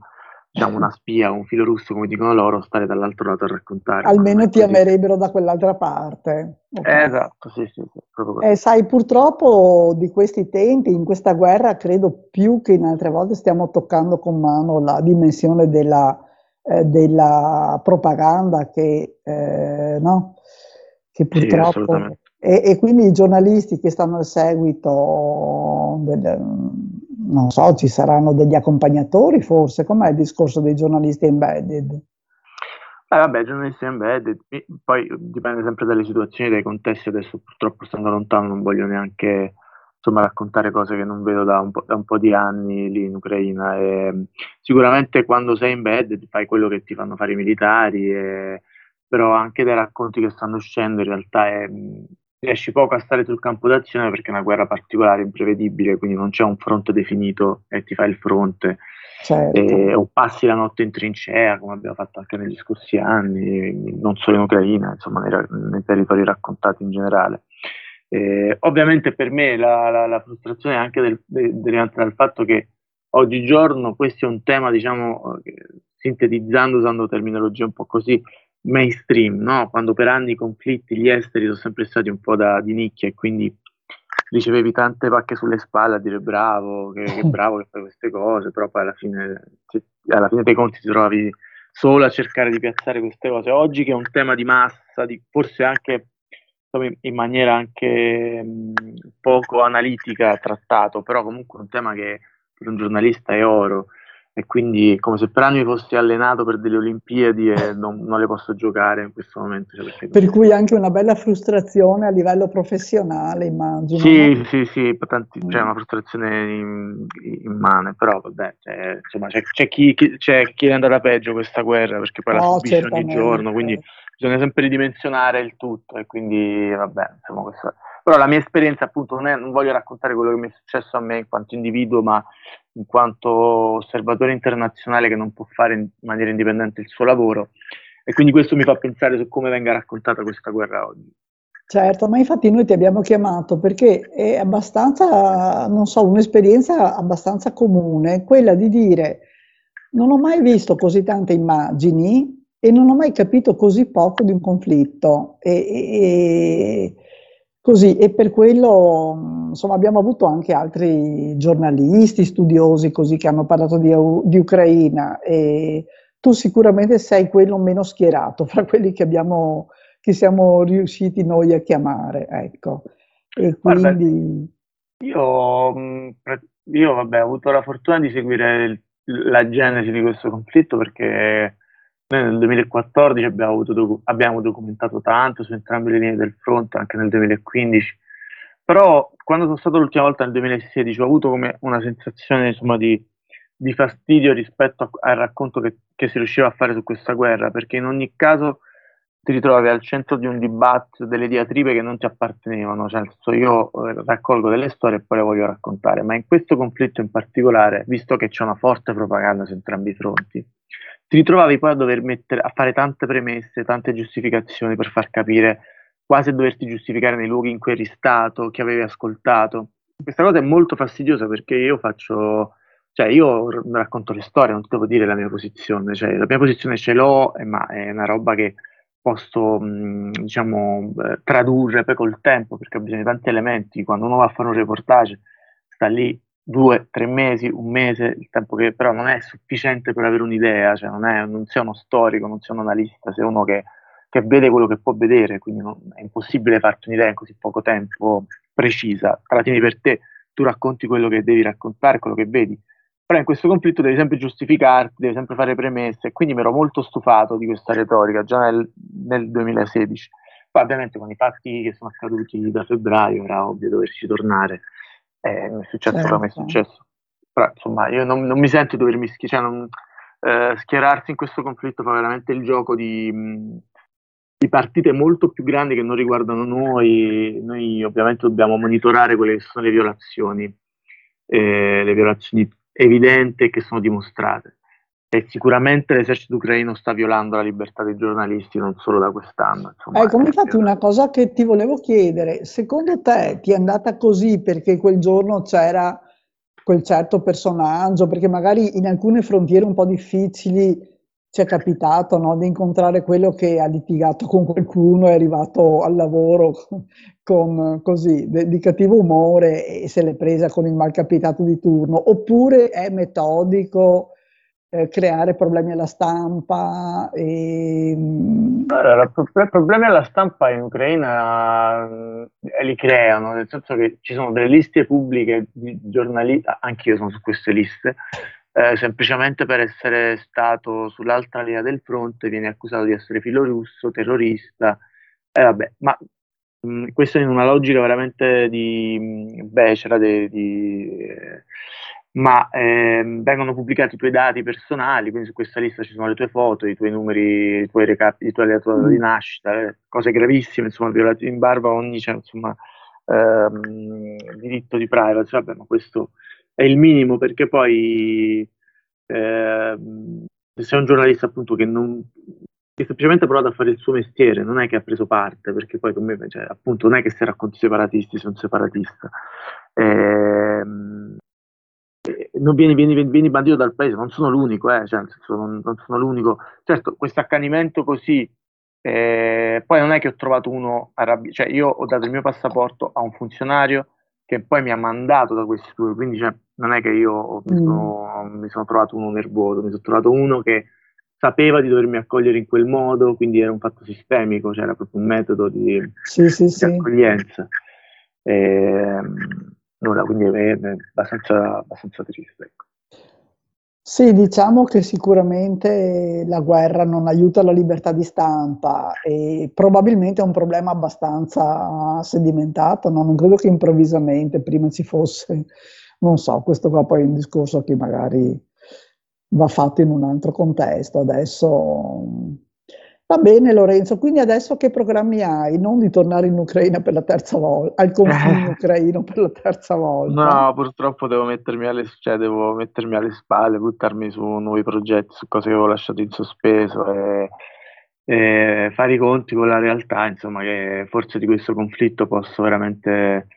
diciamo, una spia, un filo russo, come dicono loro, stare dall'altro lato a raccontare, Almeno ti amerebbero da quell'altra parte. Ok. Eh, esatto, sì, sì, sì. Eh, sai, purtroppo di questi tempi, in questa guerra, credo più che in altre volte stiamo toccando con mano la dimensione della, eh, della propaganda che, eh, no? che Sì, purtroppo... assolutamente. E, e quindi i giornalisti che stanno al seguito, del- non so, ci saranno degli accompagnatori forse? Com'è il discorso dei giornalisti embedded? Eh, vabbè, giornalisti embedded, poi dipende sempre dalle situazioni, dai contesti. Adesso purtroppo stando lontano non voglio neanche insomma, raccontare cose che non vedo da un po', da un po' di anni lì in Ucraina. E, sicuramente quando sei embedded fai quello che ti fanno fare i militari, e- però anche dai racconti che stanno uscendo in realtà è- riesci poco a stare sul campo d'azione perché è una guerra particolare, imprevedibile, quindi non c'è un fronte definito e ti fai il fronte Certo. e- o passi la notte in trincea, come abbiamo fatto anche negli scorsi anni, non solo in Ucraina, insomma, nei, nei territori raccontati in generale. Eh, ovviamente per me la, la- la frustrazione è anche del, de- derivante dal fatto che oggigiorno questo è un tema, diciamo, eh, sintetizzando, usando terminologie un po' così, mainstream, no? Quando per anni i conflitti, gli esteri sono sempre stati un po' da, di nicchia e quindi ricevevi tante pacche sulle spalle a dire bravo, che, che bravo che fai queste cose, però poi alla fine, alla fine dei conti ti trovavi solo a cercare di piazzare queste cose. Oggi che è un tema di massa, di, forse anche insomma, in, in maniera anche mh, poco analitica trattato, però comunque è un tema che per un giornalista è oro e quindi è come se per anni fossi allenato per delle Olimpiadi e non, non le posso giocare in questo momento. cioè, Per cui anche una bella frustrazione a livello professionale, immagino. Sì, no? sì, sì, tanti- c'è Mm. una frustrazione in- immane, però vabbè, c'è, insomma, c'è, c'è chi, chi- c'è chi è andata peggio questa guerra perché poi la No, subisce ogni giorno, quindi bisogna sempre ridimensionare il tutto e quindi vabbè, insomma, questo... però la mia esperienza appunto non, è, non voglio raccontare quello che mi è successo a me in quanto individuo, ma in quanto osservatore internazionale che non può fare in maniera indipendente il suo lavoro e quindi questo mi fa pensare su come venga raccontata questa guerra oggi. Certo, ma infatti noi ti abbiamo chiamato perché è abbastanza, non so, un'esperienza abbastanza comune, quella di dire non ho mai visto così tante immagini e non ho mai capito così poco di un conflitto. E, e, così, e per quello insomma, abbiamo avuto anche altri giornalisti, studiosi così, che hanno parlato di, di Ucraina e tu sicuramente sei quello meno schierato fra quelli che, abbiamo, che siamo riusciti noi a chiamare. Ecco. E quindi... Guarda, io, mm, io vabbè, ho avuto la fortuna di seguire il la genesi di questo conflitto perché noi nel 2014 abbiamo, docu- abbiamo, documentato tanto su entrambe le linee del fronte, anche nel 2015, però quando sono stato l'ultima volta nel 2016 ho avuto come una sensazione insomma, di, di, fastidio rispetto a, al racconto che, che, si riusciva a fare su questa guerra, perché in ogni caso ti ritrovi al centro di un dibattito, delle diatribe che non ti appartenevano, cioè io eh, raccolgo delle storie e poi le voglio raccontare, ma in questo conflitto in particolare, visto che c'è una forte propaganda su entrambi i fronti, ti ritrovavi poi a dover mettere, a fare tante premesse, tante giustificazioni per far capire quasi a doverti giustificare nei luoghi in cui eri stato, che avevi ascoltato. Questa cosa è molto fastidiosa perché io faccio, cioè io racconto le storie, non devo dire la mia posizione, cioè la mia posizione ce l'ho, eh, ma è una roba che posso diciamo, tradurre poi col tempo, perché ho bisogno di tanti elementi. Quando uno va a fare un reportage, sta lì due, tre mesi, un mese, il tempo che però non è sufficiente per avere un'idea, cioè non, è, non sei uno storico, non sei un analista, sei uno che, che vede quello che può vedere, quindi non, è impossibile farti un'idea in così poco tempo precisa. Te la tieni per te, tu racconti quello che devi raccontare, quello che vedi però in questo conflitto devi sempre giustificarti, devi sempre fare premesse, quindi mi ero molto stufato di questa retorica già nel, nel 2016. Poi ovviamente con i fatti che sono accaduti da febbraio era ovvio doverci tornare, eh, mi è successo certo. come è successo. Però insomma io non, non mi sento di dovermi schi- cioè, non, eh, schierarsi in questo conflitto fa veramente il gioco di, di partite molto più grandi che non riguardano noi. Noi ovviamente dobbiamo monitorare quelle che sono le violazioni, eh, le violazioni evidente che sono dimostrate. E sicuramente l'esercito ucraino sta violando la libertà dei giornalisti non solo da quest'anno. Insomma, ecco, infatti una cosa che ti volevo chiedere, secondo te ti è andata così perché quel giorno c'era quel certo personaggio, perché magari in alcune frontiere un po' difficili ci è capitato no, di incontrare quello che ha litigato con qualcuno, è arrivato al lavoro con, così, de, di cattivo umore e se l'è presa con il malcapitato di turno, oppure è metodico eh, creare problemi alla stampa. E... Allora, problemi alla stampa in Ucraina eh, li creano, nel senso che ci sono delle liste pubbliche di giornalisti, anche io sono su queste liste, eh, semplicemente per essere stato sull'altra linea del fronte viene accusato di essere filorusso, terrorista, e vabbè, ma mh, mm, questo in una logica veramente di mh, mm, becera, di, di, eh, ma eh, vengono pubblicati i tuoi dati personali, quindi su questa lista ci sono le tue foto, i tuoi numeri, i tuoi recapi, i tuoi dati di nascita, eh, cose gravissime, insomma, violati in barba ogni, cioè, insomma, ehm, diritto di privacy, vabbè, ma questo è il minimo perché poi eh, se sei un giornalista appunto che non che semplicemente ha provato a fare il suo mestiere, non è che ha preso parte, perché poi come, cioè, appunto non è che se racconti separatisti, sei un separatista. Eh, non vieni, vieni, vieni, bandito dal paese, non sono l'unico, eh, cioè, non, non, sono l'unico. Certo, questo accanimento così, eh, poi non è che ho trovato uno arrabbiato, cioè io ho dato il mio passaporto a un funzionario che poi mi ha mandato da questi due, quindi cioè, non è che io mi mm. sono, mm. mi sono, trovato uno nervoso, mi sono trovato uno che sapeva di dovermi accogliere in quel modo, quindi era un fatto sistemico, c'era cioè proprio un metodo di, sì, sì, di sì. accoglienza. E, ehm, nulla, quindi è, abbastanza, abbastanza triste. Ecco. Sì, diciamo che sicuramente la guerra non aiuta la libertà di stampa e probabilmente è un problema abbastanza sedimentato, no? non credo che improvvisamente prima ci fosse, non so, questo qua poi è un discorso che magari va fatto in un altro contesto, adesso Va bene Lorenzo, quindi adesso che programmi hai? Non di tornare in Ucraina per la terza volta, al confine ucraino per la terza volta? No, purtroppo devo mettermi, alle, cioè devo mettermi alle spalle, buttarmi su nuovi progetti, su cose che avevo lasciato in sospeso e, e fare i conti con la realtà, insomma, che forse di questo conflitto posso veramente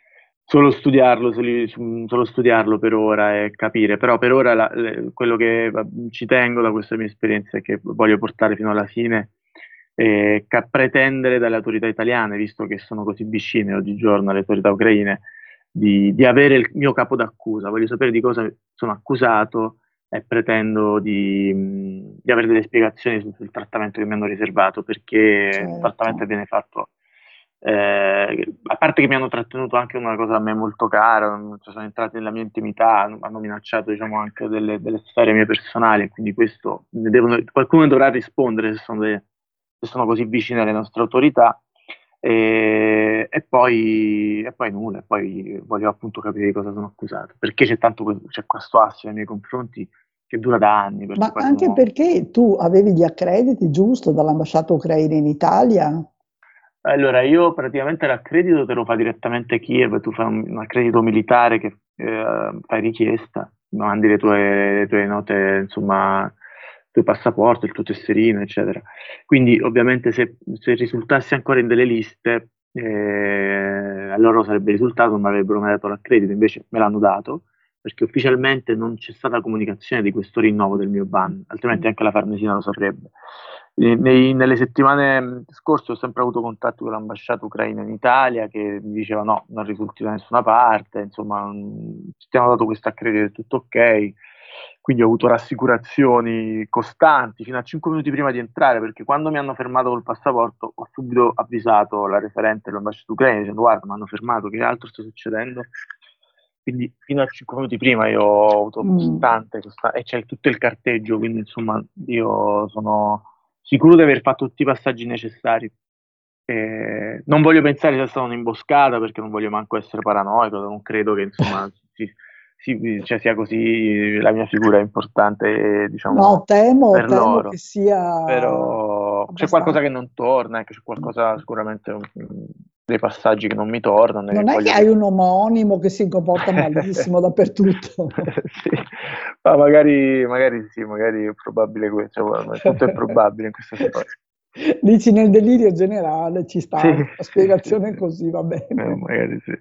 solo studiarlo, solo studiarlo per ora e capire, però per ora la, quello che ci tengo da questa mia esperienza e che voglio portare fino alla fine eh, pretendere dalle autorità italiane, visto che sono così vicine oggigiorno alle autorità ucraine, di, di, avere il mio capo d'accusa. Voglio sapere di cosa sono accusato e pretendo di, di avere delle spiegazioni sul, sul, trattamento che mi hanno riservato, perché certo. il trattamento viene fatto. Eh, a parte che mi hanno trattenuto anche una cosa a me molto cara, cioè sono entrati nella mia intimità, hanno minacciato diciamo, anche delle, delle sfere mie personali, quindi questo devono, qualcuno dovrà rispondere se sono delle, che sono così vicine alle nostre autorità. E, e, poi, e poi nulla, e poi voglio appunto capire di cosa sono accusato, perché c'è tanto c'è questo assio nei miei confronti che dura da anni. Ma anche sono... perché tu avevi gli accrediti, giusto, dall'ambasciata ucraina in Italia? Allora, io praticamente l'accredito te lo fa direttamente Kiev, tu fai un, un accredito militare che eh, fai richiesta, mandi le tue, le tue note, insomma, tuo passaporto, il tuo tesserino, eccetera. Quindi ovviamente se, se risultassi ancora in delle liste, eh, allora sarebbe risultato, non avrebbero mai dato l'accredito, invece me l'hanno dato, perché ufficialmente non c'è stata comunicazione di questo rinnovo del mio ban, altrimenti anche la Farnesina lo saprebbe. Nei, nelle settimane scorse ho sempre avuto contatto con l'ambasciata ucraina in Italia che mi diceva no, non risulti da nessuna parte, insomma, ci hanno dato questo accredito, è tutto ok quindi ho avuto rassicurazioni costanti fino a 5 minuti prima di entrare, perché quando mi hanno fermato col passaporto ho subito avvisato la referente dell'ambasciata ucraina dicendo guarda mi hanno fermato, che altro sta succedendo? Quindi fino a 5 minuti prima io ho avuto mm. costante, costante e c'è tutto il carteggio, quindi insomma io sono sicuro di aver fatto tutti i passaggi necessari. E non voglio pensare sia stata un'imboscata perché non voglio manco essere paranoico, non credo che insomma si, sì, cioè sia così la mia figura è importante, diciamo, no, temo, per temo loro. che sia Però abbastanza... c'è qualcosa che non torna, c'è qualcosa sicuramente dei passaggi che non mi tornano. Non è che hai un omonimo che si comporta malissimo dappertutto. sì, ma magari, magari sì, magari è probabile questo, cioè, tutto è probabile in questa storia. Dici nel delirio generale ci sta, sì. la spiegazione così va bene. Eh, magari sì.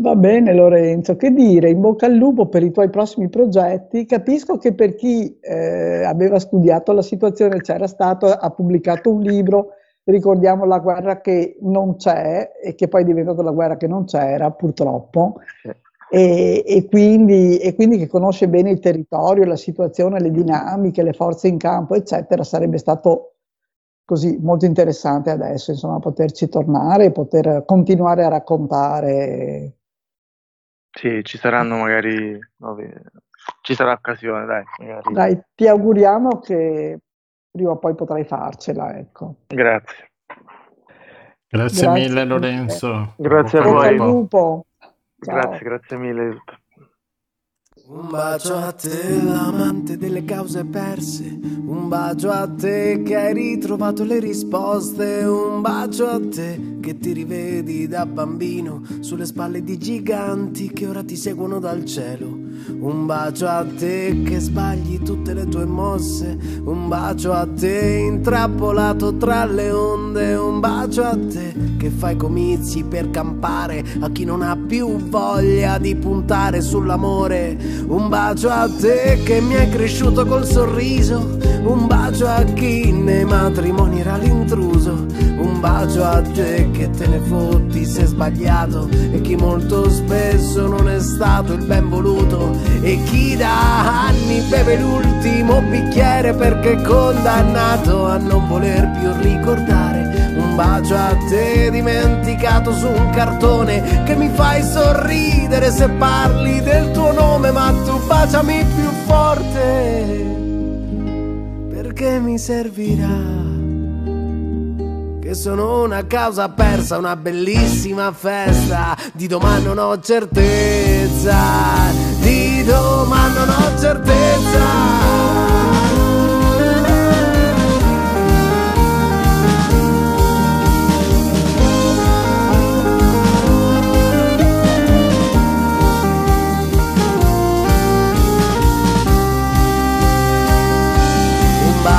Va bene Lorenzo, che dire, in bocca al lupo per i tuoi prossimi progetti. Capisco che per chi eh, aveva studiato la situazione c'era stato, ha pubblicato un libro, ricordiamo la guerra che non c'è e che poi è diventata la guerra che non c'era purtroppo. E, e, quindi, e, quindi, che conosce bene il territorio, la situazione, le dinamiche, le forze in campo, eccetera, sarebbe stato così molto interessante adesso, insomma, poterci tornare e poter continuare a raccontare sì, ci saranno magari, ci sarà occasione, dai. Magari. Dai, ti auguriamo che prima o poi potrai farcela, ecco. Grazie. Grazie, grazie mille Lorenzo. Grazie a voi. Lupo. Grazie, grazie mille. Un bacio a te, l'amante delle cause perse. Un bacio a te che hai ritrovato le risposte. Un bacio a te che ti rivedi da bambino sulle spalle di giganti che ora ti seguono dal cielo. Un bacio a te che sbagli tutte le tue mosse. Un bacio a te intrappolato tra le onde. Un bacio a te che fai comizi per campare a chi non ha più voglia di puntare sull'amore. Un bacio a te che mi hai cresciuto col sorriso. Un bacio a chi nei matrimoni era l'intruso. Un bacio a te che te ne fotti se sbagliato e chi molto spesso non è stato il ben voluto e chi da anni beve l'ultimo bicchiere perché è condannato a non voler più ricordare. Un bacio a te dimenticato su un cartone che mi fai sorridere se parli del tuo nome ma tu baciami più forte perché mi servirà che sono una causa persa, una bellissima festa, di domani non ho certezza, di domani non ho certezza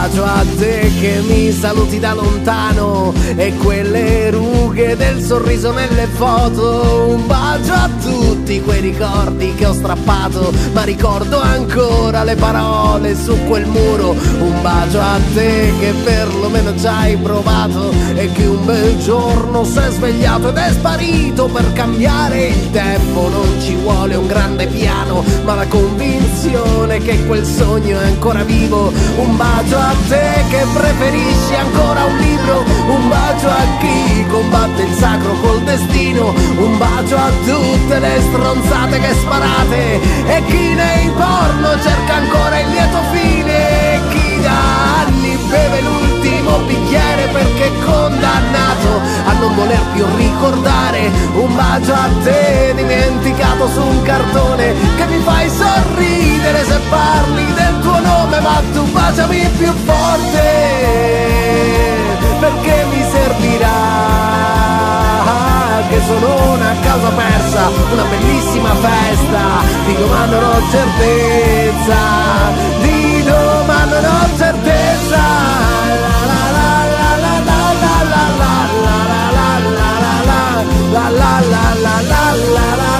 bacio a te che mi saluti da lontano e quelle rughe del sorriso nelle foto. Un bacio a tutti quei ricordi che ho strappato, ma ricordo ancora le parole su quel muro. Un bacio a te che perlomeno ci hai provato e che un bel giorno si è svegliato ed è sparito per cambiare il tempo. Non ci vuole un grande piano, ma la convinzione che quel sogno è ancora vivo. Un bacio a te che preferisci ancora un libro, un bacio a chi combatte il sacro col destino, un bacio a tutte le stronzate che sparate e chi nei porno cerca ancora il lieto fine chi da anni beve l'ultimo bicchiere perché condannato a non voler più ricordare un bacio a te dimenticato su un cartone che mi fai sorridere se parli del tuo nome ma tu baciami più forte perché mi servirà che sono una causa persa, una bellissima festa, di domani non ho certezza, di domani non ho certezza. la la la la la la la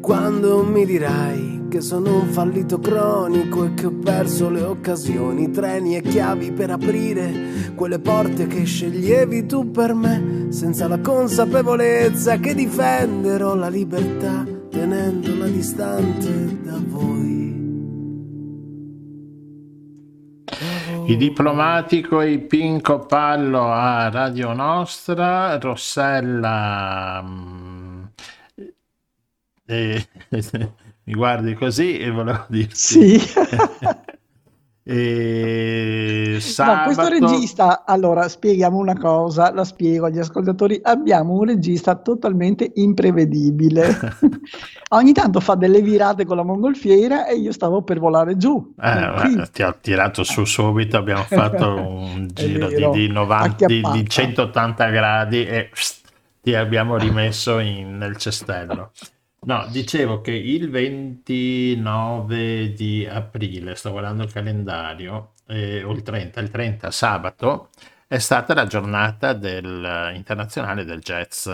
quando mi dirai che sono un fallito cronico e che ho perso le occasioni, treni e chiavi per aprire quelle porte che sceglievi tu per me, senza la consapevolezza che difenderò la libertà tenendola distante da voi. Il diplomatico e Pinco Pallo a Radio Nostra, Rossella mm, e, mi guardi così e volevo dirti Sì. e No, sabato questo regista, allora spieghiamo una cosa, la spiego agli ascoltatori, abbiamo un regista totalmente imprevedibile. Ogni tanto fa delle virate con la mongolfiera e io stavo per volare giù. Eh, ti ho tirato su subito, abbiamo fatto un giro di, vero, di 90 di, di acchiappata. 180 gradi e pst, ti abbiamo rimesso in- nel cestello. No, dicevo che il 29 di aprile, sto guardando il calendario, eh, o il 30, il 30 sabato, è stata la giornata del, internazionale del jazz.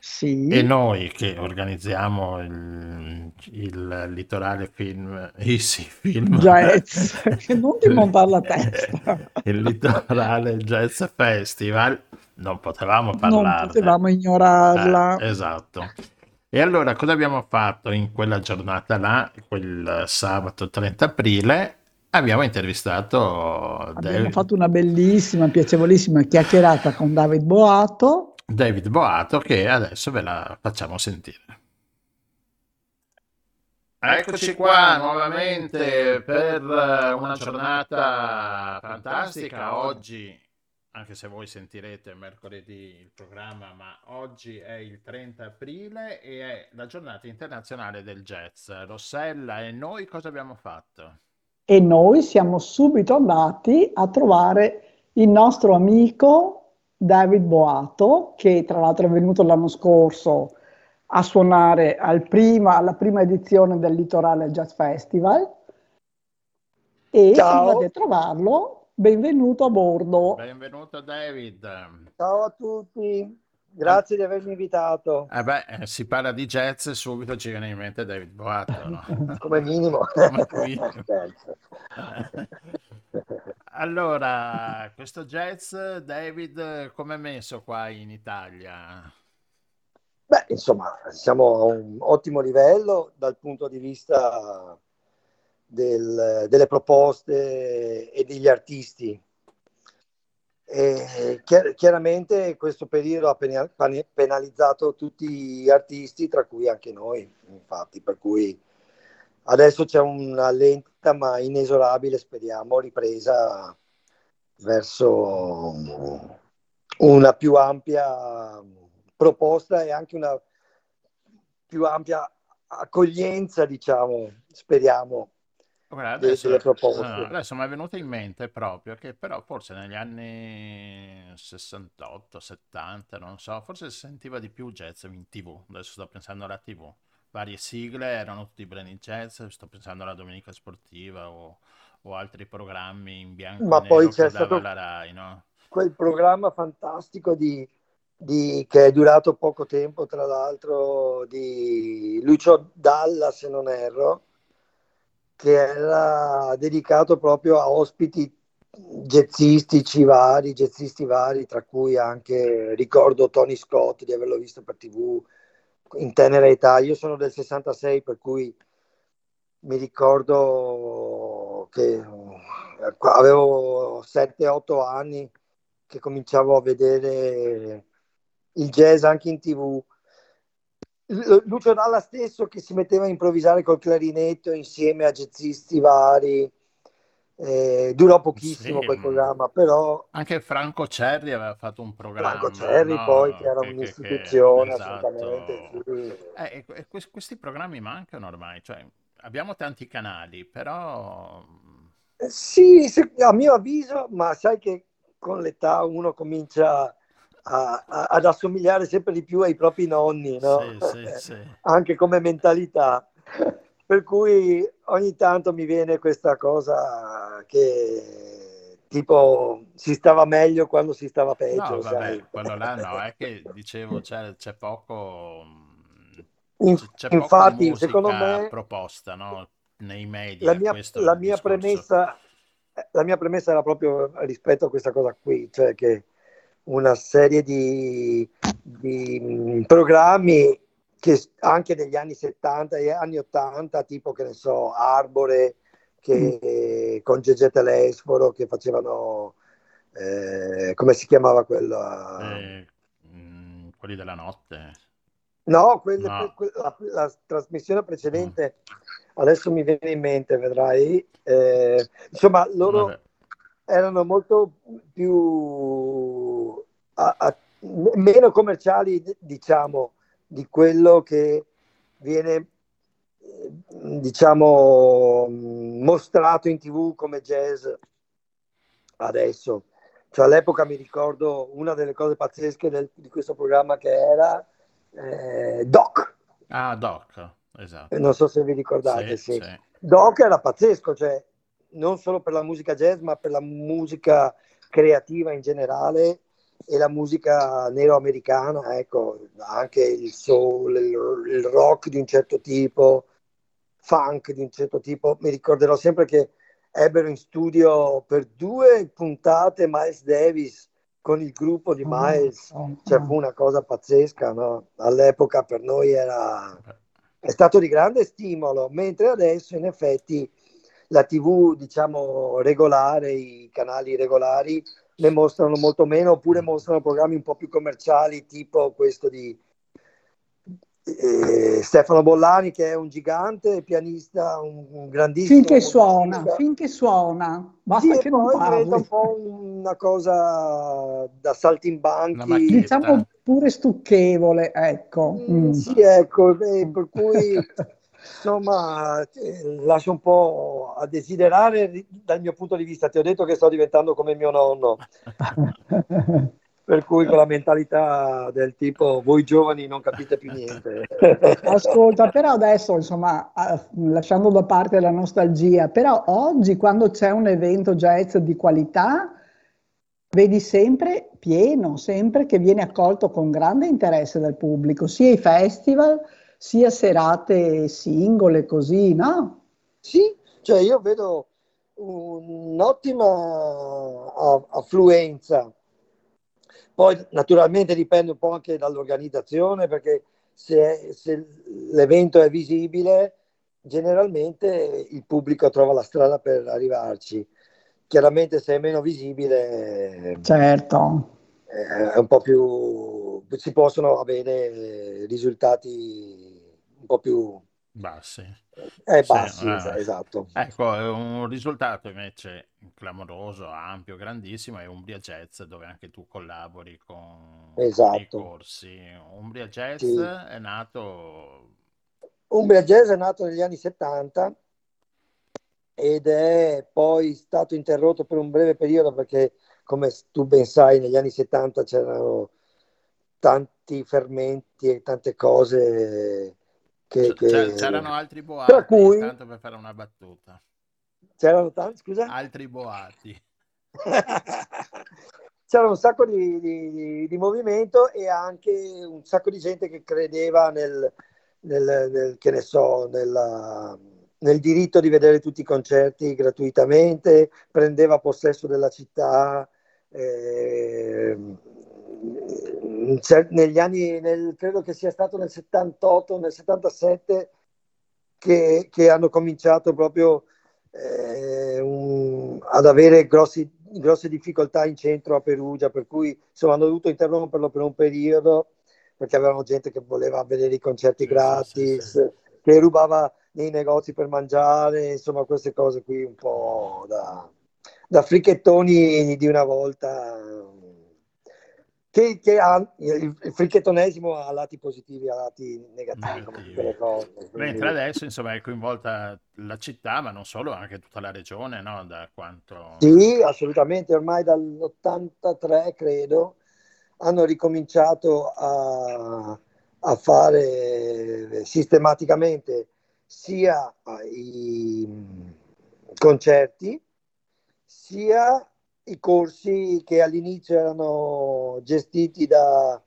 Sì. E noi che organizziamo il, il litorale film, Easy Film, Jazz, non ti montare la testa. il litorale jazz festival, non potevamo Non parlarne. potevamo ignorarla. Eh, esatto. E allora cosa abbiamo fatto in quella giornata là, quel sabato 30 aprile? Abbiamo intervistato Abbiamo David, fatto una bellissima, piacevolissima chiacchierata con David Boato. David Boato che adesso ve la facciamo sentire. Eccoci qua nuovamente per una giornata fantastica. Oggi, anche se voi sentirete mercoledì il programma, ma oggi è il 30 aprile e è la giornata internazionale del jazz. Rossella e noi cosa abbiamo fatto? E noi siamo subito andati a trovare il nostro amico David Boato, che tra l'altro è venuto l'anno scorso a suonare al prima- alla prima edizione del Litorale Jazz Festival. E siamo Ciao. andati a trovarlo. Benvenuto a bordo. Benvenuto David. Ciao a tutti, grazie di avermi invitato, Eh beh, eh, si parla di jazz e subito ci viene in mente David Boato, no? come minimo. Come minimo. Allora, questo jazz, David, come è messo qua in Italia? Beh, insomma, siamo a un ottimo livello dal punto di vista del- delle proposte e degli artisti. E chiar- chiaramente questo periodo ha penalizzato tutti gli artisti, tra cui anche noi, infatti, per cui adesso c'è una lenta ma inesorabile, speriamo, ripresa verso una più ampia proposta e anche una più ampia accoglienza, diciamo, speriamo, Guarda, de- adesso, delle proposte. no, adesso mi è venuto in mente proprio che però forse negli anni 68, 70, non so, forse si sentiva di più jazz in TV, adesso sto pensando alla TV, varie sigle erano tutti brani jazz, sto pensando alla Domenica Sportiva o, o altri programmi in bianco Ma e poi c'è stato la Rai, no? quel programma fantastico di, di- che è durato poco tempo, tra l'altro, di Lucio Dalla, se non erro, che era dedicato proprio a ospiti jazzistici vari, jazzisti vari, tra cui anche ricordo Tony Scott di averlo visto per TV in tenera età. Io sono del 66, per cui mi ricordo che eh, avevo 7-8 anni che cominciavo a vedere il jazz anche in tv. Lu- Lucio Dalla stesso che si metteva a improvvisare col clarinetto insieme a jazzisti vari. Eh, durò pochissimo Sì, quel mm. programma, però Anche Franco Cerri aveva fatto un programma, Franco Cerri no? poi che era Che, che- che- un'istituzione esatto. assolutamente. Eh, e quest- questi programmi mancano ormai, cioè abbiamo tanti canali, però Eh, Sì, se- a mio avviso, ma sai che con l'età uno comincia a- a- ad assomigliare sempre di più ai propri nonni, no? sì, sì, sì. Anche come mentalità. Per cui ogni tanto mi viene questa cosa che tipo si stava meglio quando si stava No, peggio, vabbè, sai? quello là no, è che dicevo c'è, c'è poco, c'è, infatti, secondo musica me, proposta, no? Nei media, la mia, la mia premessa, la mia premessa era proprio rispetto a questa cosa qui, cioè che una serie di, di, mh, programmi che anche negli anni 70 e anni 80, tipo che ne so, Arbore, che, con Gegè Telesforo, che facevano, eh, come si chiamava quello? Eh, mm, quelli della notte. No, quelle- No. que- la, la trasmissione precedente, adesso mi viene in mente, vedrai. eh, insomma, loro Vabbè. erano molto più a- a- meno commerciali, diciamo, di quello che viene eh, diciamo mostrato in TV come jazz adesso. Cioè, all'epoca mi ricordo una delle cose pazzesche del- di questo programma che era eh, Doc, Ah, Doc, esatto. non so se vi ricordate, Sì, sì. sì. Doc era pazzesco, cioè non solo per la musica jazz, ma per la musica creativa in generale e la musica nero-americana, ecco, anche il soul, il, il rock di un certo tipo, funk di un certo tipo. Mi ricorderò sempre che ebbero in studio per due puntate Miles Davis con il gruppo di Miles, cioè fu una cosa pazzesca, no? All'epoca per noi era è stato di grande stimolo, mentre adesso in effetti la TV, diciamo, regolare, i canali regolari ne mostrano molto meno, oppure mostrano programmi un po' più commerciali, tipo questo di eh, Stefano Bollani, che è un gigante pianista, un, un grandissimo. Finché suona, musicista. finché suona, basta Sì, che non poi diventa parli. un po' una cosa da saltimbanchi. Diciamo pure stucchevole, ecco. Mm, Mm. Sì, ecco, eh, per cui insomma eh, lascia un po' a desiderare dal mio punto di vista. Ti ho detto che sto diventando come mio nonno, per cui con la mentalità del tipo voi giovani non capite più niente. Ascolta, però adesso, insomma, lasciando da parte la nostalgia, però oggi quando c'è un evento jazz di qualità, vedi sempre pieno, sempre che viene accolto con grande interesse dal pubblico, sia i festival, sia serate singole, così, no? Sì, cioè io vedo un'ottima affluenza. Poi naturalmente dipende un po' anche dall'organizzazione, perché se, se l'evento è visibile, generalmente il pubblico trova la strada per arrivarci. Chiaramente se è meno visibile Certo. eh, è un po' più si possono avere risultati po' più Bassi. eh, Sì, bassi, eh. esatto. Ecco, è un risultato invece clamoroso, ampio, grandissimo è Umbria Jazz, dove anche tu collabori con, con i Esatto. corsi. Umbria Jazz Sì. è nato Umbria Jazz è nato negli anni 70 ed è poi stato interrotto per un breve periodo perché, come tu ben sai, negli anni 70 c'erano tanti fermenti e tante cose che... che... C'erano altri boati, tra cui... tanto per fare una battuta. C'erano tanti, scusa? Altri boati. C'era un sacco di, di, di, movimento e anche un sacco di gente che credeva nel, nel, nel che ne so, nella, nel diritto di vedere tutti i concerti gratuitamente, prendeva possesso della città. Eh, negli anni, nel, credo che sia stato nel 78, nel 77, che, che hanno cominciato proprio eh, un, ad avere grossi grosse difficoltà in centro a Perugia, per cui insomma, hanno dovuto interromperlo per un periodo perché avevano gente che voleva vedere i concerti gratis, sì, sì, sì. che rubava nei negozi per mangiare, insomma queste cose qui un po' da, da fricchettoni di una volta che, che ha, il, il fricchettonesimo ha lati positivi e lati negativi, come tutte le cose. Quindi... Mentre adesso insomma è coinvolta la città, ma non solo, anche tutta la regione, no? Da quanto... Sì, assolutamente, ormai dall'83 credo hanno ricominciato a, a fare sistematicamente sia i concerti sia i corsi che all'inizio erano gestiti da,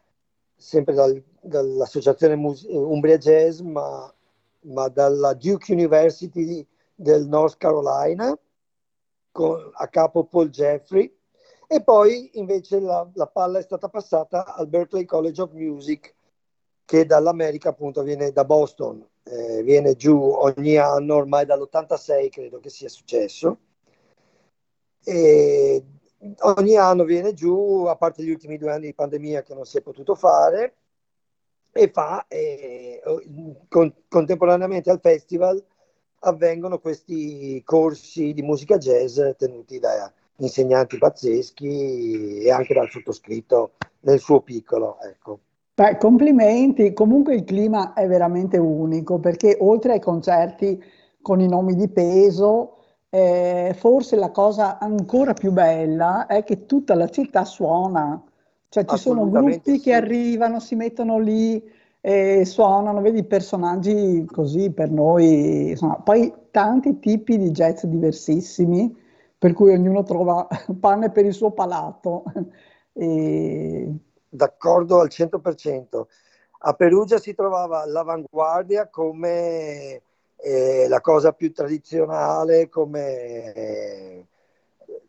sempre dal, dall'associazione Mus- Umbria Jazz, ma, ma, dalla Duke University del North Carolina, con, a capo Paul Jeffrey, e poi invece la, la palla è stata passata al Berkeley College of Music, che dall'America appunto viene da Boston, eh, viene giù ogni anno, ormai dall'86 credo che sia successo e ogni anno viene giù, a parte gli ultimi due anni di pandemia che non si è potuto fare, e fa eh, con, contemporaneamente al festival avvengono questi corsi di musica jazz tenuti da insegnanti pazzeschi e anche dal sottoscritto nel suo piccolo. Ecco. Beh, complimenti, comunque il clima è veramente unico perché oltre ai concerti con i nomi di peso, eh, forse la cosa ancora più bella è che tutta la città suona, cioè ci sono gruppi sì. che arrivano, si mettono lì e suonano, vedi personaggi così per noi, insomma, poi tanti tipi di jazz diversissimi, per cui ognuno trova pane per il suo palato. E... D'accordo al 100%. A Perugia si trovava l'avanguardia come eh, la cosa più tradizionale come eh,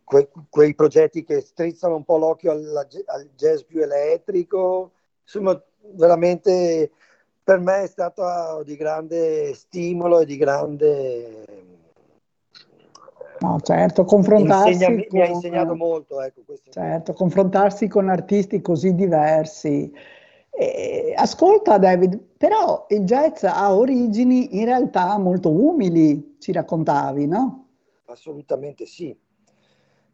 que, quei progetti che strizzano un po' l'occhio al, al jazz più elettrico, insomma veramente per me è stato di grande stimolo e di grande No, certo, confrontarsi Insegna, con, mi ha insegnato molto. Ecco, certo, confrontarsi con artisti così diversi eh, ascolta David, però il jazz ha origini in realtà molto umili, ci raccontavi, no? Assolutamente sì.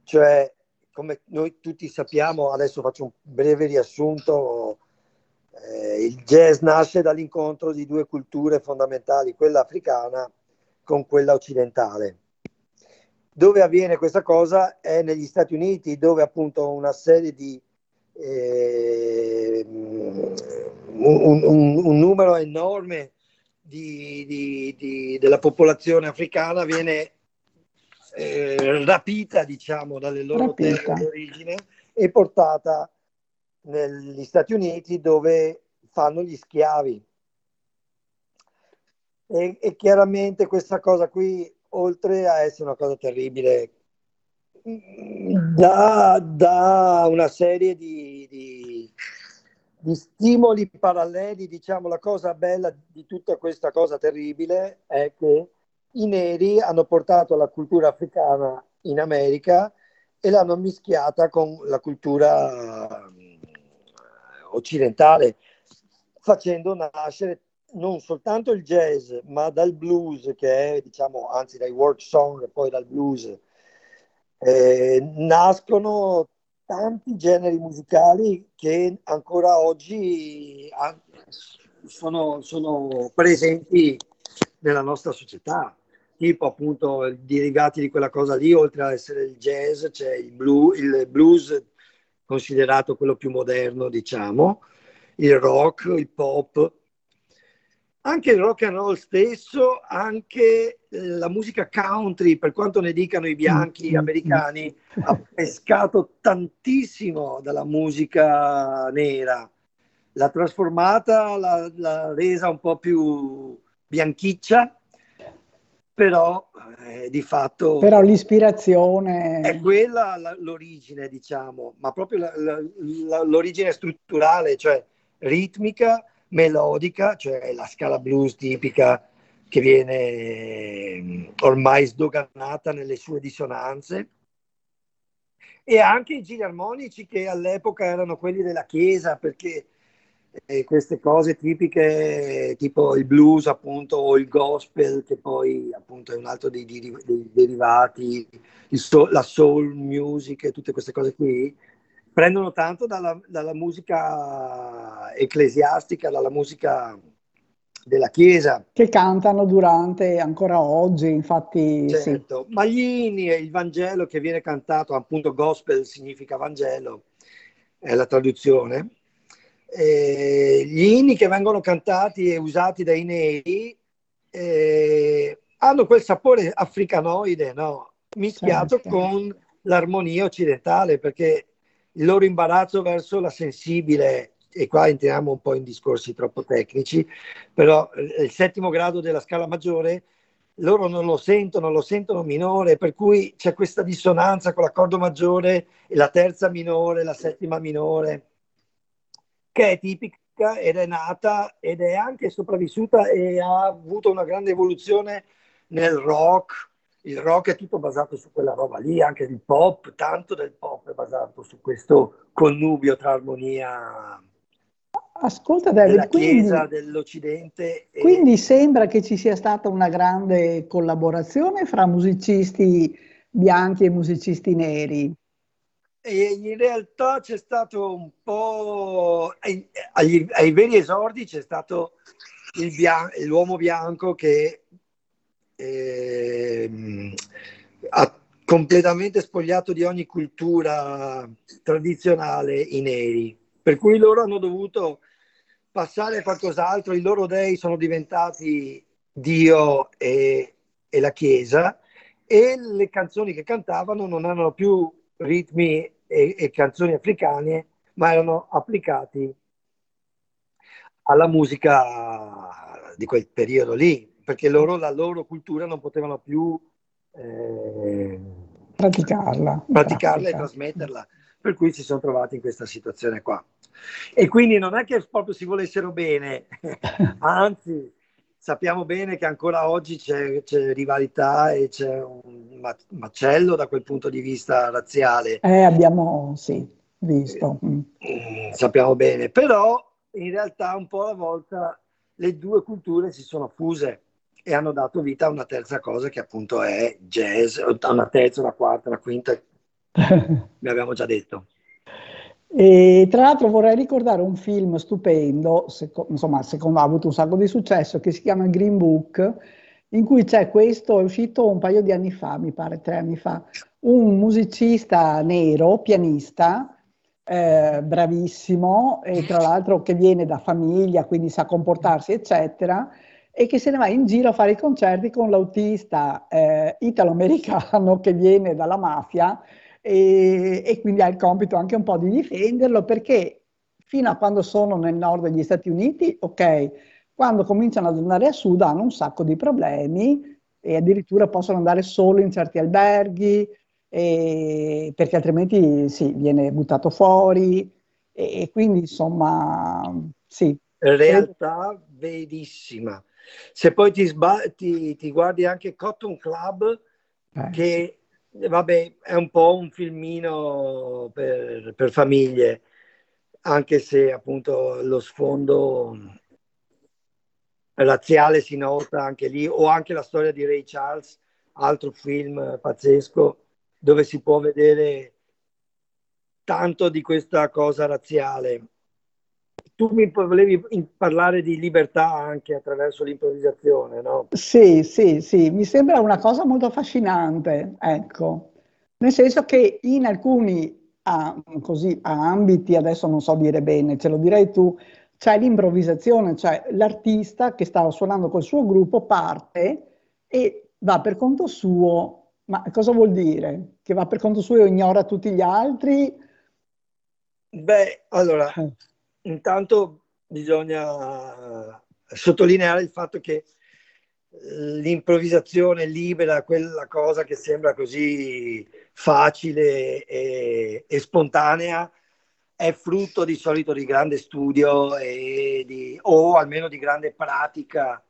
Cioè, come noi tutti sappiamo, adesso faccio un breve riassunto, eh, il jazz nasce dall'incontro di due culture fondamentali, quella africana con quella occidentale. Dove avviene questa cosa è negli Stati Uniti, dove appunto una serie di eh, un, un, un, numero enorme di, di, di, della popolazione africana viene eh, rapita, diciamo, dalle loro rapita. terre di origine e portata negli Stati Uniti dove fanno gli schiavi. E, e chiaramente questa cosa qui, oltre a essere una cosa terribile da, da una serie di, di, di, stimoli paralleli, diciamo la cosa bella di tutta questa cosa terribile è che i neri hanno portato la cultura africana in America e l'hanno mischiata con la cultura eh, occidentale, facendo nascere non soltanto il jazz, ma dal blues, che è, diciamo, anzi dai work song e poi dal blues, eh, nascono tanti generi musicali che ancora oggi sono, sono presenti nella nostra società, tipo appunto derivati di quella cosa lì, oltre ad essere il jazz, c'è il, blues, il blues considerato quello più moderno, diciamo, il rock, il pop, anche il rock and roll stesso, anche la musica country, per quanto ne dicano i bianchi americani, ha pescato tantissimo dalla musica nera. L'ha trasformata, l'ha, l'ha resa un po' più bianchiccia, però eh, di fatto... Però l'ispirazione... È quella la, l'origine, diciamo, ma proprio la, la, l'origine strutturale, cioè ritmica, melodica, cioè la scala blues tipica che viene mm, ormai sdoganata nelle sue dissonanze, e anche i giri armonici che all'epoca erano quelli della chiesa, perché eh, queste cose tipiche tipo il blues appunto o il gospel che poi appunto è un altro dei, dei, dei derivati, soul, la soul music e tutte queste cose qui prendono tanto dalla, dalla musica ecclesiastica, dalla musica della Chiesa. Che cantano durante, ancora oggi, infatti. Certo, sì. ma gli inni e il Vangelo che viene cantato, appunto gospel significa Vangelo, è la traduzione. E gli inni che vengono cantati e usati dai neri eh, hanno quel sapore africanoide, no? mischiato certo. con l'armonia occidentale, perché il loro imbarazzo verso la sensibile, e qua entriamo un po' in discorsi troppo tecnici, però eh, il settimo grado della scala maggiore loro non lo sentono, lo sentono minore, per cui c'è questa dissonanza con l'accordo maggiore e la terza minore, la settima minore, che è tipica ed è nata ed è anche sopravvissuta e ha avuto una grande evoluzione nel rock, il rock è tutto basato su quella roba lì, anche il pop, tanto del pop è basato su questo connubio tra armonia Ascolta David, della Chiesa, quindi, dell'Occidente. E... Quindi sembra che ci sia stata una grande collaborazione fra musicisti bianchi e musicisti neri. E in realtà c'è stato un po', ai, ai, ai veri esordi c'è stato il bian- l'uomo bianco che eh, completamente spogliato di ogni cultura tradizionale i neri, per cui loro hanno dovuto passare a qualcos'altro, i loro dei sono diventati Dio e, e la Chiesa e le canzoni che cantavano non erano più ritmi e, e canzoni africane, ma erano applicati alla musica di quel periodo lì, perché loro, la loro cultura non potevano più eh, praticarla, praticarla e trasmetterla, per cui si sono trovati in questa situazione qua. E quindi non è che proprio si volessero bene, anzi sappiamo bene che ancora oggi c'è, c'è, rivalità e c'è un macello da quel punto di vista razziale. Eh, abbiamo, sì, visto. Mm. Eh, sappiamo bene, però in realtà un po' alla volta le due culture si sono fuse e hanno dato vita a una terza cosa che appunto è jazz, una terza, una quarta, una quinta, ne abbiamo già detto. E tra l'altro vorrei ricordare un film stupendo, seco- insomma, secondo ha avuto un sacco di successo, che si chiama Green Book, in cui c'è questo, è uscito un paio di anni fa, mi pare tre anni fa, un musicista nero, pianista, eh, bravissimo, e tra l'altro che viene da famiglia, quindi sa comportarsi, eccetera, e che se ne va in giro a fare i concerti con l'autista eh, italo-americano che viene dalla mafia e, e, quindi ha il compito anche un po' di difenderlo perché fino a quando sono nel nord degli Stati Uniti, ok, quando cominciano ad andare a sud hanno un sacco di problemi e addirittura possono andare solo in certi alberghi e, perché altrimenti sì, viene buttato fuori e, e quindi insomma sì. Realtà verissima. Se poi ti, sba- ti, ti guardi anche Cotton Club, eh, che sì. vabbè, è un po' un filmino per, per, famiglie, anche se appunto lo sfondo razziale si nota anche lì, o anche la storia di Ray Charles, altro film pazzesco, dove si può vedere tanto di questa cosa razziale tu mi volevi parlare di libertà anche attraverso l'improvvisazione, no? Sì, sì, sì, mi sembra una cosa molto affascinante, ecco, nel senso che in alcuni a, così, a ambiti, adesso non so dire bene, ce lo direi tu, c'è l'improvvisazione, cioè l'artista che stava suonando col suo gruppo parte e va per conto suo. Ma cosa vuol dire? Che va per conto suo e ignora tutti gli altri? Beh, allora, eh. Intanto bisogna sottolineare il fatto che l'improvvisazione libera, quella cosa che sembra così facile e, e spontanea, è frutto di solito di grande studio di, o almeno di grande pratica,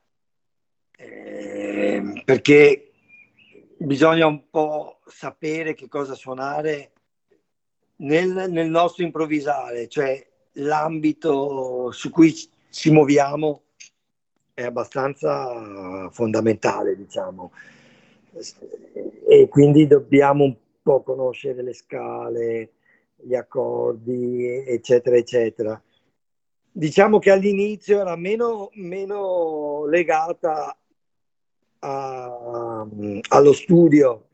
eh, perché bisogna un po' sapere che cosa suonare nel, nel nostro improvvisare, cioè l'ambito su cui ci muoviamo è abbastanza fondamentale, diciamo. E quindi dobbiamo un po' conoscere le scale, gli accordi, eccetera, eccetera. Diciamo che all'inizio era meno, meno legata a, allo studio.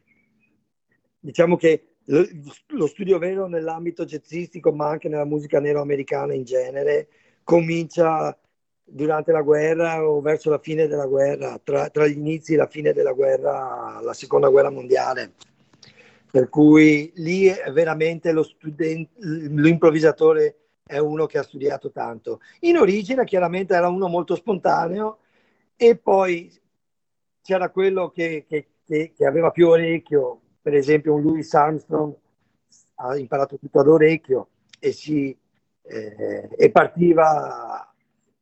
Diciamo che lo, studio vero nell'ambito jazzistico, ma anche nella musica nero-americana in genere, comincia durante la guerra o verso la fine della guerra, tra, tra gli inizi e la fine della guerra, la seconda guerra mondiale. Per cui lì è veramente lo studente, l'improvvisatore è uno che ha studiato tanto. In origine chiaramente era uno molto spontaneo e poi c'era quello che, che, che, che aveva più orecchio, per esempio un Louis Armstrong ha imparato tutto ad orecchio e, si, eh, e partiva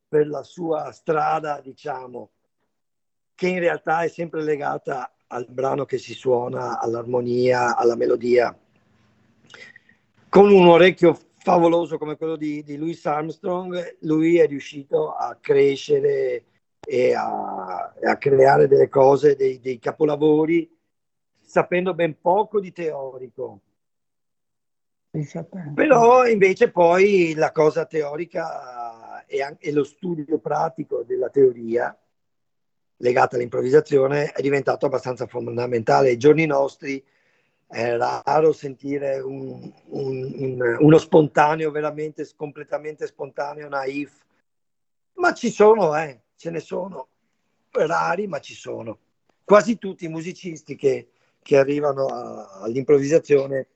per la sua strada, diciamo, che in realtà è sempre legata al brano che si suona, all'armonia, alla melodia. Con un orecchio favoloso come quello di, di Louis Armstrong, lui è riuscito a crescere e a, a creare delle cose, dei, dei capolavori, sapendo ben poco di teorico. Però invece poi la cosa teorica e, anche, lo studio pratico della teoria legata all'improvvisazione è diventato abbastanza fondamentale. Ai giorni nostri è raro sentire un, un, un, uno spontaneo, veramente completamente spontaneo, naif, ma ci sono, eh, ce ne sono, rari, ma ci sono. Quasi tutti i musicisti che, che arrivano a, all'improvvisazione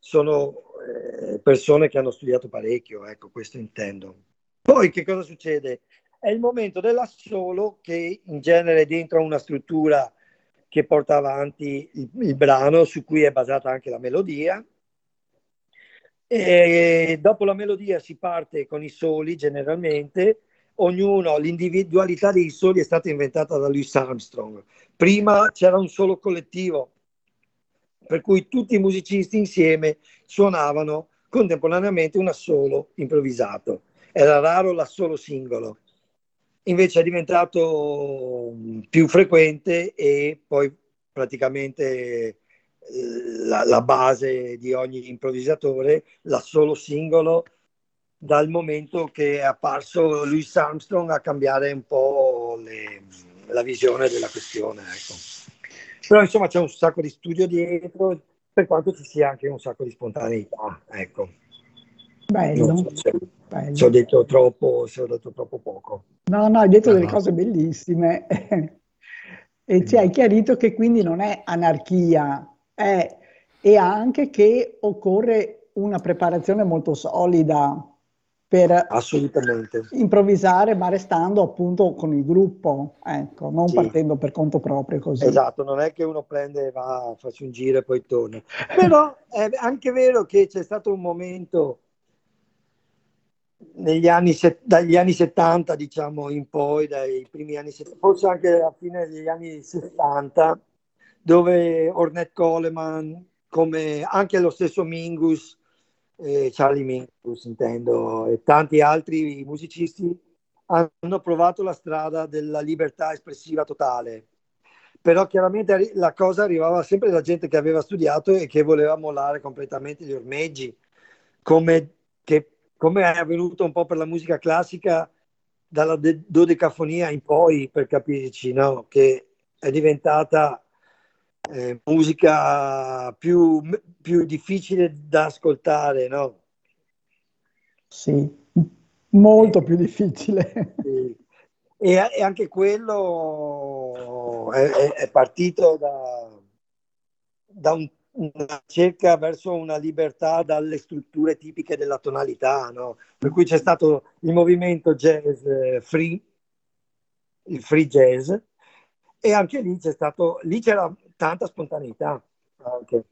sono eh, persone che hanno studiato parecchio, ecco, questo intendo. Poi che cosa succede? È il momento dell'assolo che in genere dentro una struttura che porta avanti il, il brano su cui è basata anche la melodia. E dopo la melodia si parte con i soli generalmente, ognuno, l'individualità dei soli è stata inventata da Louis Armstrong. Prima c'era un solo collettivo, per cui tutti i musicisti insieme suonavano contemporaneamente un assolo improvvisato era raro l'assolo singolo. Invece è diventato più frequente e poi praticamente eh, la, la base di ogni improvvisatore, l'assolo singolo, dal momento che è apparso Louis Armstrong a cambiare un po' le, la visione della questione. Ecco. Però insomma c'è un sacco di studio dietro, per quanto ci sia anche un sacco di spontaneità. Ecco. Bello. So se, bello. se, ho detto troppo, se ho detto troppo poco. No, no, hai detto no, delle no. cose bellissime. e ci hai chiarito che quindi non è anarchia, è, è anche che occorre una preparazione molto solida per Assolutamente. improvvisare, ma restando appunto con il gruppo, ecco, non sì. partendo per conto proprio così. Esatto, non è che uno prende, va, faccia un giro e poi torna. Però è anche vero che c'è stato un momento negli anni, dagli anni 70 diciamo in poi, dai primi anni 70, forse anche alla fine degli anni 60, dove Ornette Coleman, come anche lo stesso Mingus, eh, Charlie Mingus intendo, e tanti altri musicisti hanno provato la strada della libertà espressiva totale. Però chiaramente la cosa arrivava sempre da gente che aveva studiato e che voleva mollare completamente gli ormeggi, come che come è avvenuto un po' per la musica classica dalla de- dodecafonia in poi, per capirci, no? che è diventata eh, musica più, più, difficile da ascoltare, no? Sì, molto più difficile. Sì. E, e, anche quello è, è partito da, da un una cerca verso una libertà dalle strutture tipiche della tonalità, no? per cui c'è stato il movimento jazz eh, free, il free jazz, e anche lì c'è stato, lì c'era tanta spontaneità, anche.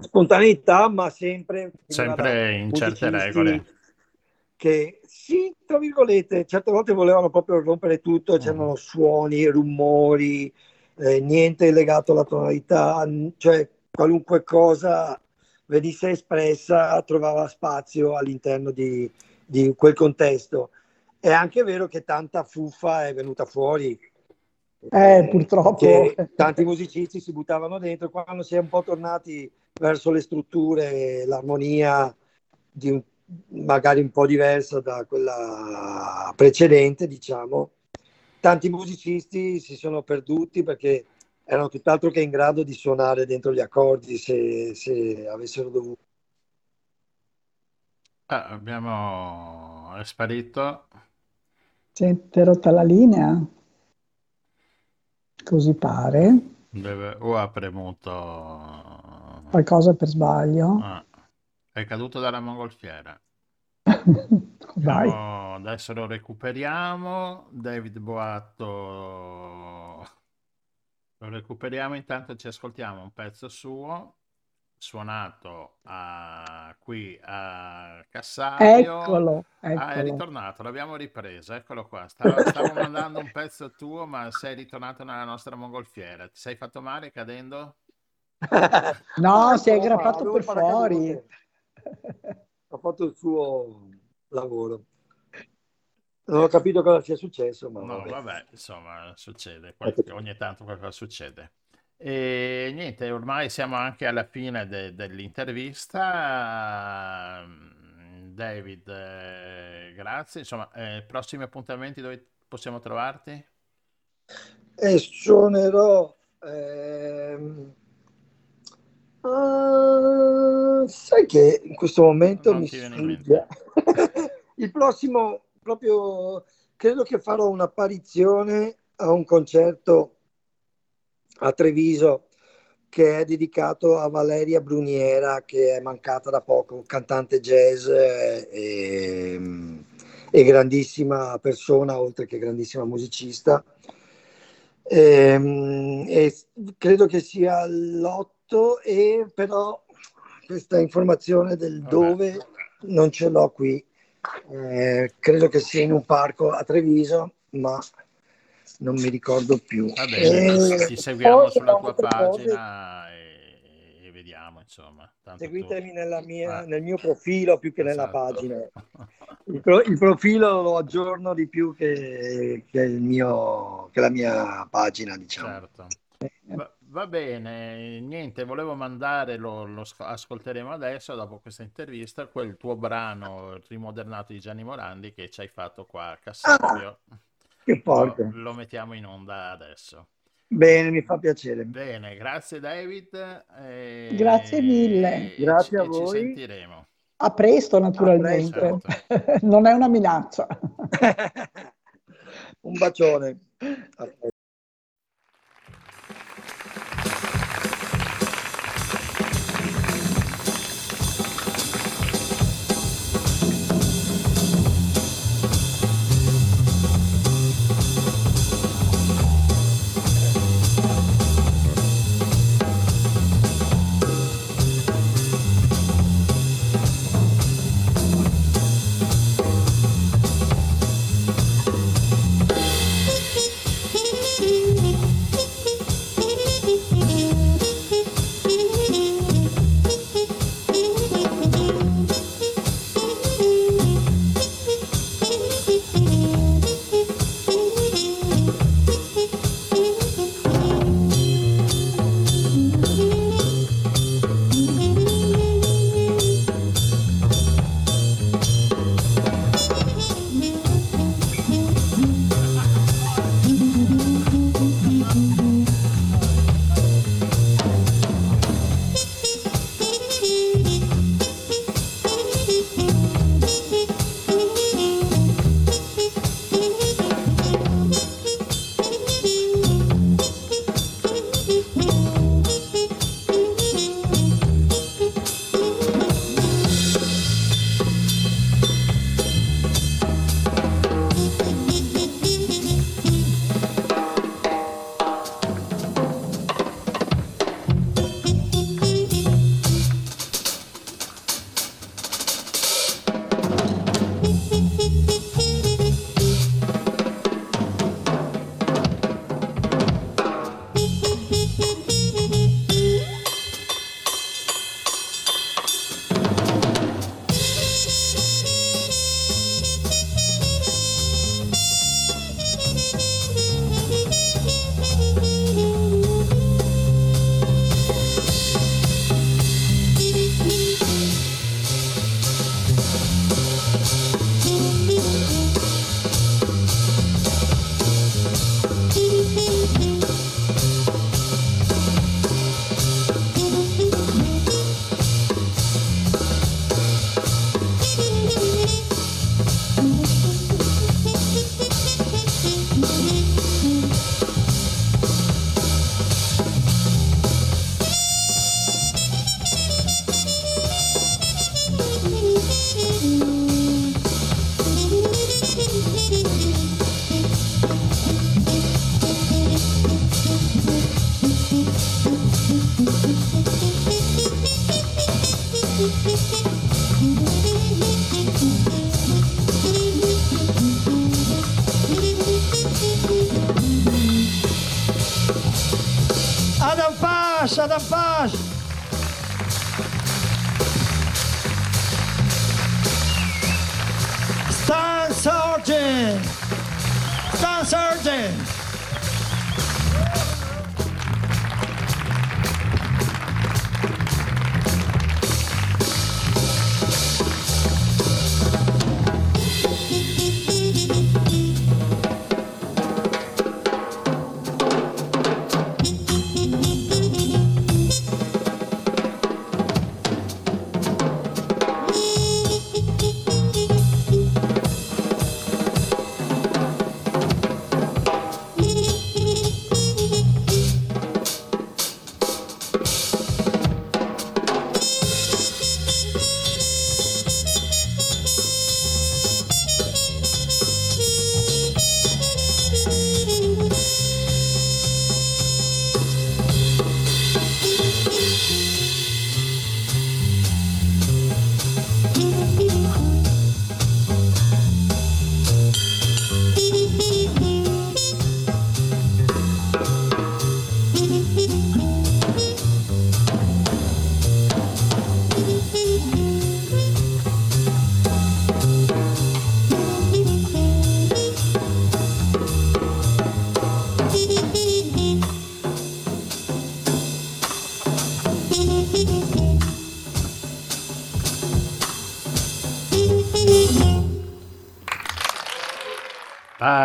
spontaneità ma sempre, sempre in certe regole. Che sì, tra virgolette, certe volte volevano proprio rompere tutto, c'erano mm. suoni, rumori, eh, niente legato alla tonalità, cioè qualunque cosa venisse espressa trovava spazio all'interno di, di quel contesto. È anche vero che tanta fuffa è venuta fuori. Eh, purtroppo. tanti musicisti si buttavano dentro. Quando si è un po' tornati verso le strutture, l'armonia di un, magari un po' diversa da quella precedente, diciamo, tanti musicisti si sono perduti perché erano tutt'altro che in grado di suonare dentro gli accordi se, se avessero dovuto. Ah, abbiamo... è sparito. Sì, è rotta la linea. Così pare. Deve... o ha premuto... Qualcosa per sbaglio. Ah, è caduto dalla mongolfiera. Abbiamo... Adesso lo recuperiamo. David Boato lo recuperiamo, intanto ci ascoltiamo un pezzo suo suonato a, qui a Cassario. Eccolo, eccolo. Ah, è ritornato, l'abbiamo ripreso, eccolo qua. Stavo, stavo mandando un pezzo tuo, ma sei ritornato nella nostra mongolfiera. Ti sei fatto male cadendo? no, si è aggrappato per fuori. Ha fatto il suo lavoro. Non ho capito cosa sia successo, ma No, vabbè. vabbè, insomma, succede, qualche- ogni tanto qualcosa succede. E niente, ormai siamo anche alla fine de- dell'intervista. Mm, David, eh, grazie. Insomma, eh, prossimi appuntamenti dove possiamo trovarti? E suonerò. ehm, ah, sai che in questo momento Non mi sfugge. Il prossimo proprio credo che farò un'apparizione a un concerto a Treviso che è dedicato a Valeria Bruniera che è mancata da poco, cantante jazz e, e grandissima persona oltre che grandissima musicista. E, ehm, e credo che sia l'8 e però questa informazione del dove non ce l'ho qui eh, credo che sia in un parco a Treviso, ma non mi ricordo più. Va bene, eh, ti seguiamo sulla tua pagina e, e, vediamo, insomma. Seguitemi tu... mia, ah. nel mio profilo più che esatto. nella pagina. Il, pro, il, profilo lo aggiorno di più che, che, mio, che la mia pagina, diciamo. Certo. Va, va, bene, niente, volevo mandare, lo, lo, ascolteremo adesso, dopo questa intervista, quel tuo brano rimodernato di Gianni Morandi che ci hai fatto qua a Cassavio. Ah, che forte. Lo, lo, mettiamo in onda adesso. Bene, mi fa piacere. Bene, grazie David. E... Grazie mille. Grazie ci, a voi. Ci sentiremo. A presto, naturalmente. A presto. Certo. non è una minaccia. Un bacione.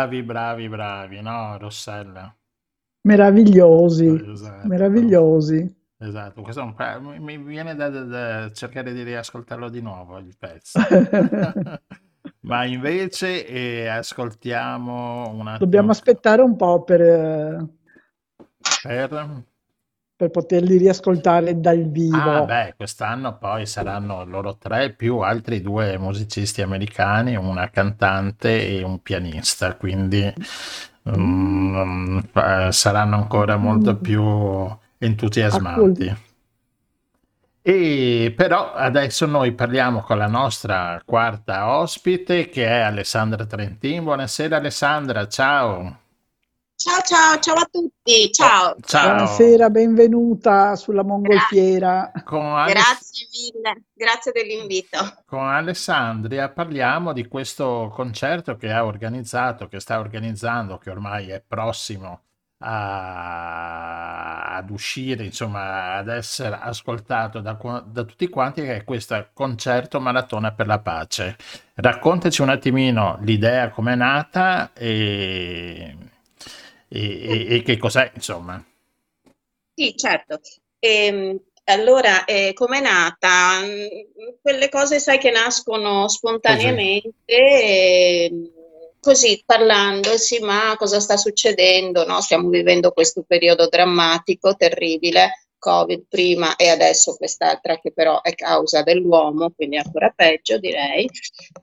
Bravi, bravi, bravi, no, Rossella? Meravigliosi, Esatto. meravigliosi. Esatto, questo è un mi viene da, da- da cercare di riascoltarlo di nuovo il pezzo. Ma invece eh, ascoltiamo un attimo Dobbiamo aspettare un po' per, eh, per... per poterli riascoltare dal vivo. Ah, beh, quest'anno poi saranno loro tre più altri due musicisti americani, una cantante e un pianista, quindi mm, eh, saranno ancora molto più entusiasmanti. E però adesso noi parliamo con la nostra quarta ospite che è Alessandra Trentin. Buonasera Alessandra, ciao. Ciao ciao, ciao a tutti, ciao. Ciao. Buonasera, benvenuta sulla Mongolfiera. Con, Ale- Grazie mille, grazie dell'invito. con Alessandria parliamo di questo concerto che ha organizzato, che sta organizzando, che ormai è prossimo a- ad uscire, insomma, ad essere ascoltato da, da tutti quanti, che è questo concerto Maratona per la Pace. Raccontaci un attimino l'idea com'è nata e, e- e- e che cos'è, insomma. Sì, certo. Ehm, allora, eh, com'è nata? Mm, Quelle cose, sai, che nascono spontaneamente, ehm, così parlandosi, ma cosa sta succedendo? no? Stiamo vivendo questo periodo drammatico, terribile, Covid prima e adesso quest'altra che però è causa dell'uomo, quindi ancora peggio, direi.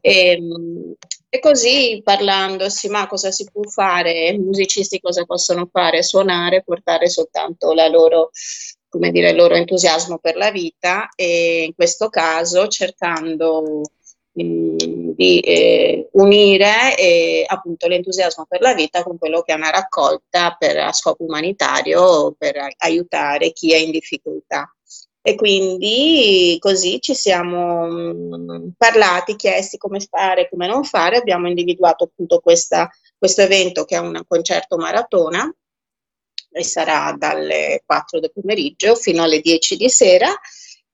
Ehm, E, così parlandosi, ma cosa si può fare? I musicisti cosa possono fare? Suonare, portare soltanto la loro, come dire, il loro entusiasmo per la vita e in questo caso cercando mh, di eh, unire eh, appunto l'entusiasmo per la vita con quello che è una raccolta per a scopo umanitario per aiutare chi è in difficoltà. E quindi così ci siamo mh, parlati, chiesti come fare, come non fare, abbiamo individuato appunto questa- questo evento che è un concerto maratona e sarà dalle 4 del pomeriggio fino alle 10 di sera.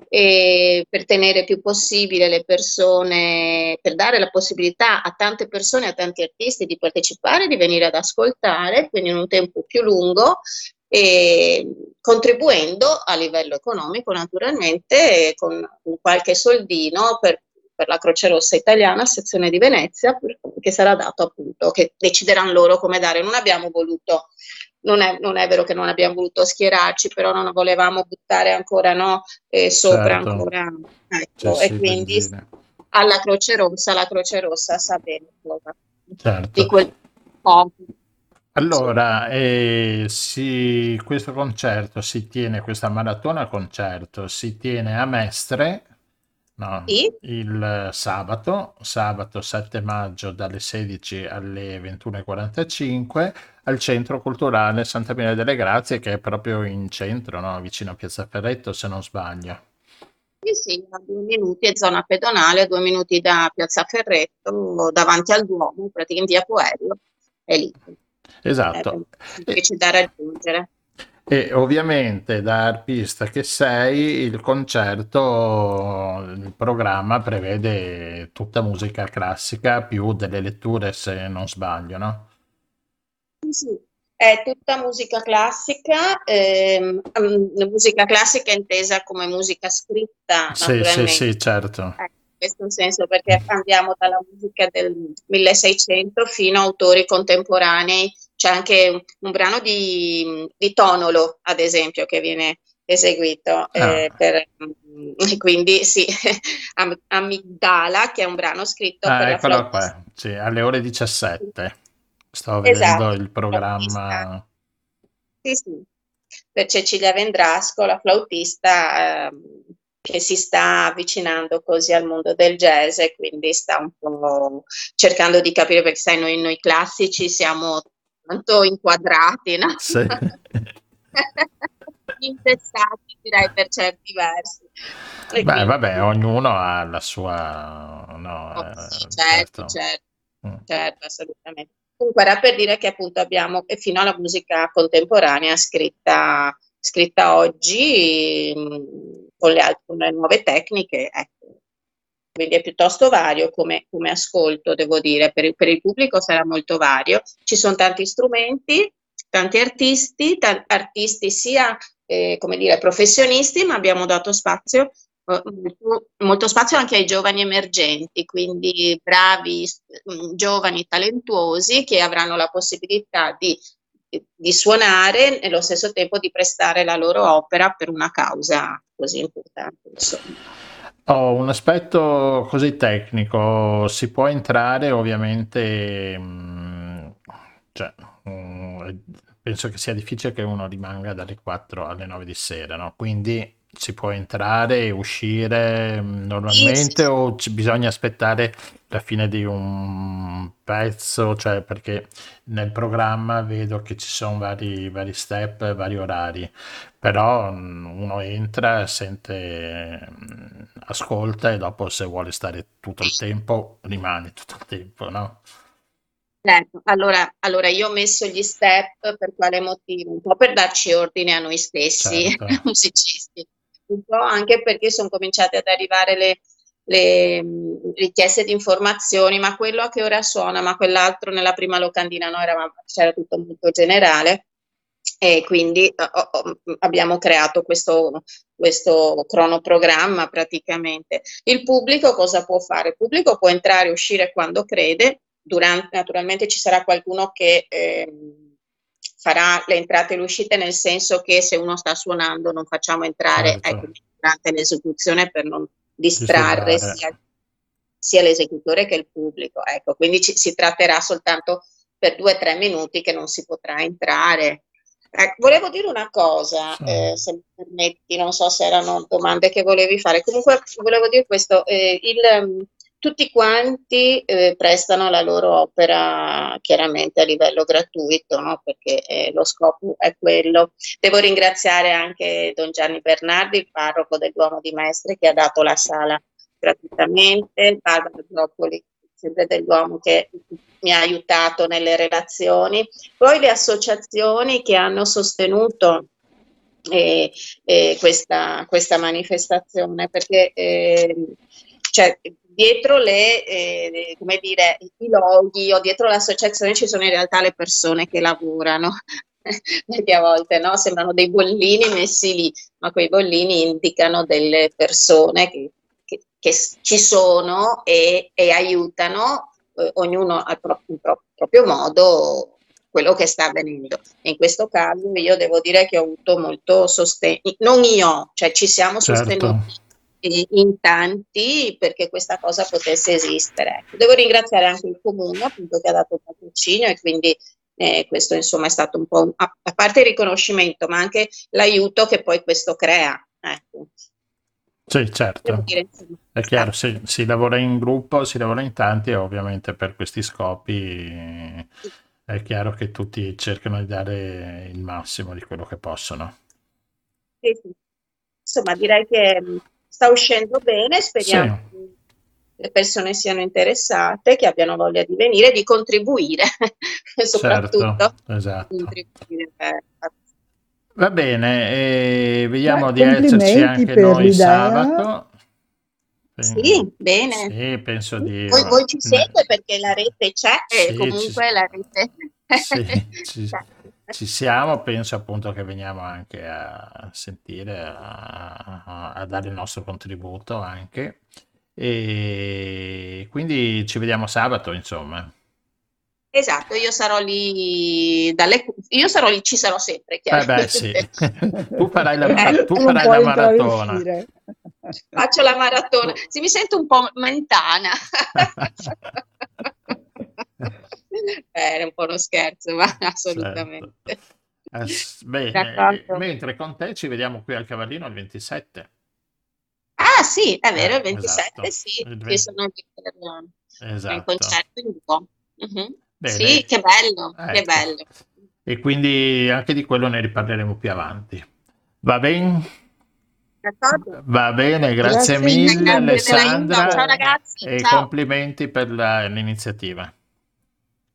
E per tenere più possibile le persone, per dare la possibilità a tante persone, a tanti artisti di partecipare, di venire ad ascoltare, quindi in un tempo più lungo contribuendo a livello economico naturalmente con, qualche soldino per per la Croce Rossa Italiana, sezione di Venezia, che sarà dato appunto, che decideranno loro come dare. Non abbiamo voluto, non è, non è vero che non abbiamo voluto schierarci, però non volevamo buttare ancora no, eh, sopra Certo. ancora. Ecco, Cioè, e sì, quindi alla Croce Rossa, la Croce Rossa sa bene cosa Certo. di quel po'. Allora, eh, si- questo concerto si tiene, questa maratona concerto si tiene a Mestre, no, Sì. il sabato, sabato 7 maggio dalle 16 alle 21.45 al Centro Culturale Santa Maria delle Grazie, che è proprio in centro, no, vicino a Piazza Ferretto, se non sbaglio. Sì, sì, a due minuti è zona pedonale, due minuti da Piazza Ferretto, davanti al Duomo, praticamente in via Poello, è lì. Esatto. Semplice da raggiungere. E ovviamente da arpista che sei, il concerto, il programma prevede tutta musica classica più delle letture, se non sbaglio, no? Sì, sì. È tutta musica classica, ehm, musica classica intesa come musica scritta, Sì, sì, sì, certo. Eh, questo senso, perché andiamo dalla musica del 1600 fino a autori contemporanei. C'è anche un, un brano di, di Tonolo, ad esempio, che viene eseguito. eh, Ah. per- mm, quindi sì, Am- Amigdala, che è un brano scritto Ah, per la eccolo flauta. qua, sì, alle ore 17. Sto Esatto, vedendo il programma. Sì, sì, per Cecilia Vendrasco, la flautista ehm, che si sta avvicinando così al mondo del jazz e quindi sta un po' cercando di capire, perché sai, noi, noi classici siamo tanto inquadrati, no? Sì. Intestati, direi, per certi versi. E Beh, quindi- vabbè, ognuno ha la sua... No, Oh, eh, sì, certo, certo. certo, Mm. certo, assolutamente. Comunque era per dire che appunto abbiamo fino alla musica contemporanea scritta, scritta oggi mh, con le, al- con le nuove tecniche, ecco. Quindi è piuttosto vario come, come ascolto, devo dire, per il, per il pubblico sarà molto vario. Ci sono tanti strumenti, tanti artisti, ta- artisti sia eh, come dire, professionisti, ma abbiamo dato spazio eh, molto, spazio anche ai giovani emergenti, quindi bravi, giovani, talentuosi che avranno la possibilità di, di suonare e nello stesso tempo di prestare la loro opera per una causa così importante. Insomma. Oh, un aspetto così tecnico, si può entrare ovviamente, cioè, penso che sia difficile che uno rimanga dalle 4 alle 9 di sera, no? Quindi si può entrare e uscire mm, normalmente o ci bisogna aspettare la fine di un pezzo, cioè perché nel programma vedo che ci sono vari, vari step, vari orari, però mm, uno entra, sente, mm, ascolta e dopo se vuole stare tutto il tempo rimane tutto il tempo, no? Certo, allora, allora io ho messo gli step per quale motivo? Un po' per darci ordine a noi stessi, Certo. musicisti, un po' anche perché sono cominciate ad arrivare le, le, richieste di informazioni, ma quello a che ora suona, ma quell'altro nella prima locandina no, eravamo- c'era tutto molto generale e quindi eh, ho- abbiamo creato questo, questo cronoprogramma praticamente. Il pubblico cosa può fare? Il pubblico può entrare e uscire quando crede, durante, naturalmente ci sarà qualcuno che ehm, farà le entrate e le uscite, nel senso che se uno sta suonando non facciamo entrare Certo. ecco, durante l'esecuzione per non distrarre Disturbare. sia, sia l'esecutore che il pubblico. Ecco, quindi ci- si tratterà soltanto per due o tre minuti che non si potrà entrare. Ecco, volevo dire una cosa, Sì. eh, se mi permetti, non so se erano domande che volevi fare. Comunque volevo dire questo, eh, il, tutti quanti eh, prestano la loro opera chiaramente a livello gratuito, no? Perché eh, lo scopo è quello. Devo ringraziare anche Don Gianni Bernardi, il parroco del Duomo di Mestre, che ha dato la sala gratuitamente, Barbara Zoppoli, sempre del Duomo, che mi ha aiutato nelle relazioni. Poi le associazioni che hanno sostenuto eh, eh, questa, questa manifestazione, perché eh, cioè, dietro le, eh, come dire, i loghi o dietro l'associazione ci sono in realtà le persone che lavorano. Perché a volte no, sembrano dei bollini messi lì, ma quei bollini indicano delle persone che, che che ci sono e, e aiutano eh, ognuno al proprio, proprio modo quello che sta avvenendo. In questo caso io devo dire che ho avuto molto sostegno, non io, cioè ci siamo certo. sostenuti in tanti perché questa cosa potesse esistere. Devo ringraziare anche il comune appunto che ha dato il patrocinio e quindi eh, questo insomma è stato un po' a, a, parte il riconoscimento ma anche l'aiuto che poi questo crea. Ecco. Sì, certo. Dire, è chiaro, si, si, lavora in gruppo, si lavora in tanti e ovviamente per questi scopi è chiaro che tutti cercano di dare il massimo di quello che possono. Sì, sì. Insomma, direi che sta uscendo bene, speriamo sì. che le persone siano interessate, che abbiano voglia di venire, di contribuire, soprattutto. Certo, esatto. Contribuire per Va bene, e vediamo Beh, di esserci anche noi l'idea. sabato. Sì, bene. Sì, penso di... Voi, voi ci siete perché la rete c'è e comunque ci... la rete... Sì, ci, ci, siamo, penso appunto che veniamo anche a sentire, a, a dare il nostro contributo anche. E quindi ci vediamo sabato, insomma. Esatto, io sarò lì dalle io sarò lì, ci sarò sempre. Eh beh, sì. tu farai la, eh, tu farai la maratona. Faccio la maratona. Sì, mi sento un po' mentana. eh, è un po' uno scherzo, ma assolutamente. Certo. Eh, bene, mentre con te ci vediamo qui al Cavallino il 27. Ah sì, è vero, il 27 esatto. sì, il 20... sono lì per, esatto. il concerto in duo. Uh-huh. Sì, che bello, ecco. che bello. E quindi anche di quello ne riparleremo più avanti. Va bene? Va bene, grazie, grazie mille Alessandra. Ciao ragazzi. E ciao. complimenti per la, l'iniziativa.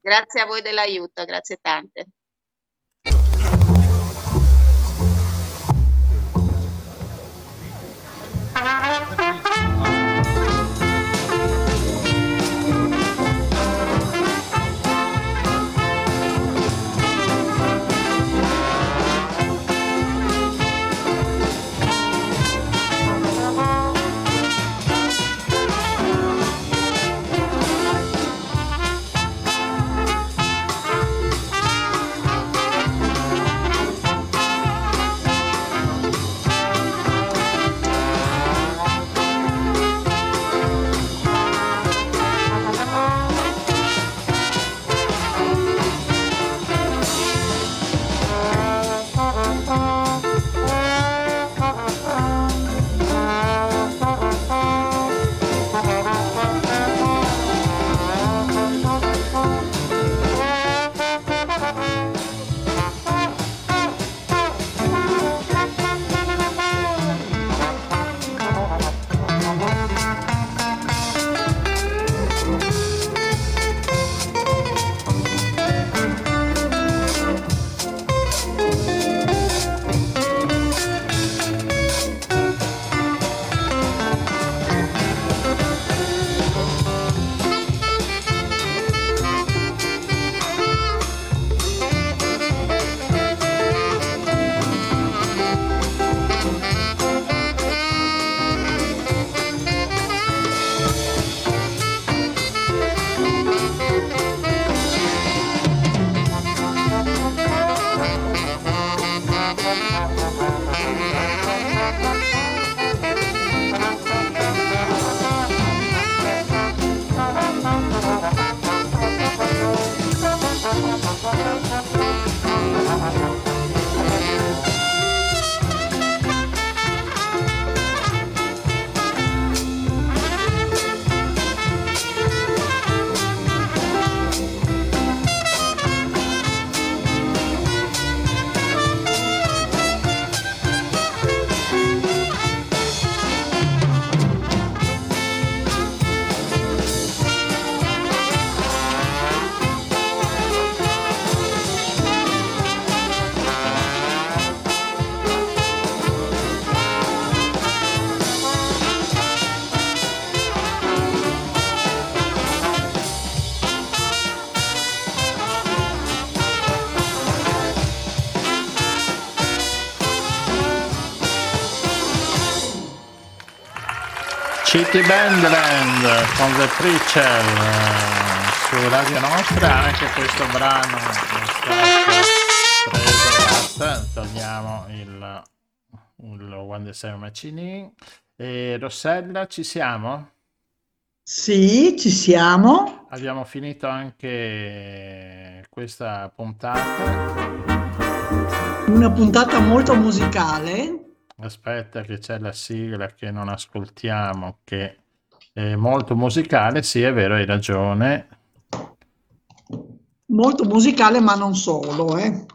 Grazie a voi dell'aiuto, grazie tante. City Bandland con The Preacher eh, su Radio Nostra, anche questo brano è stato preso, togliamo il, il One Day Seven Macini. E Rossella, ci siamo? Sì, ci siamo. Abbiamo finito anche questa puntata. Una puntata molto musicale. Aspetta che c'è la sigla che non ascoltiamo, che è molto musicale, sì è vero, hai ragione. Molto musicale, ma non solo, eh.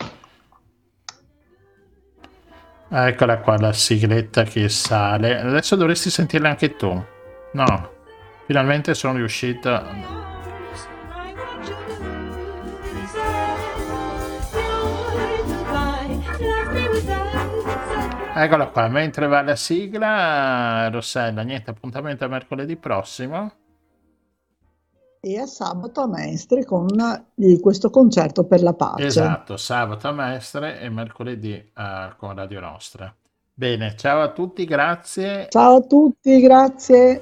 Eccola qua la sigletta che sale. Adesso dovresti sentirla anche tu. No, finalmente sono riuscito. Eccola qua, mentre va la sigla, Rossella, niente, appuntamento a mercoledì prossimo. E a sabato a Mestre con di questo concerto per la pace. Esatto, sabato a Mestre e mercoledì uh, con Radio Nostra. Bene, ciao a tutti, grazie. Ciao a tutti, grazie.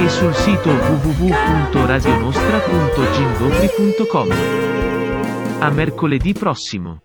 e sul sito www.radionostra.gindopri.com. A mercoledì prossimo.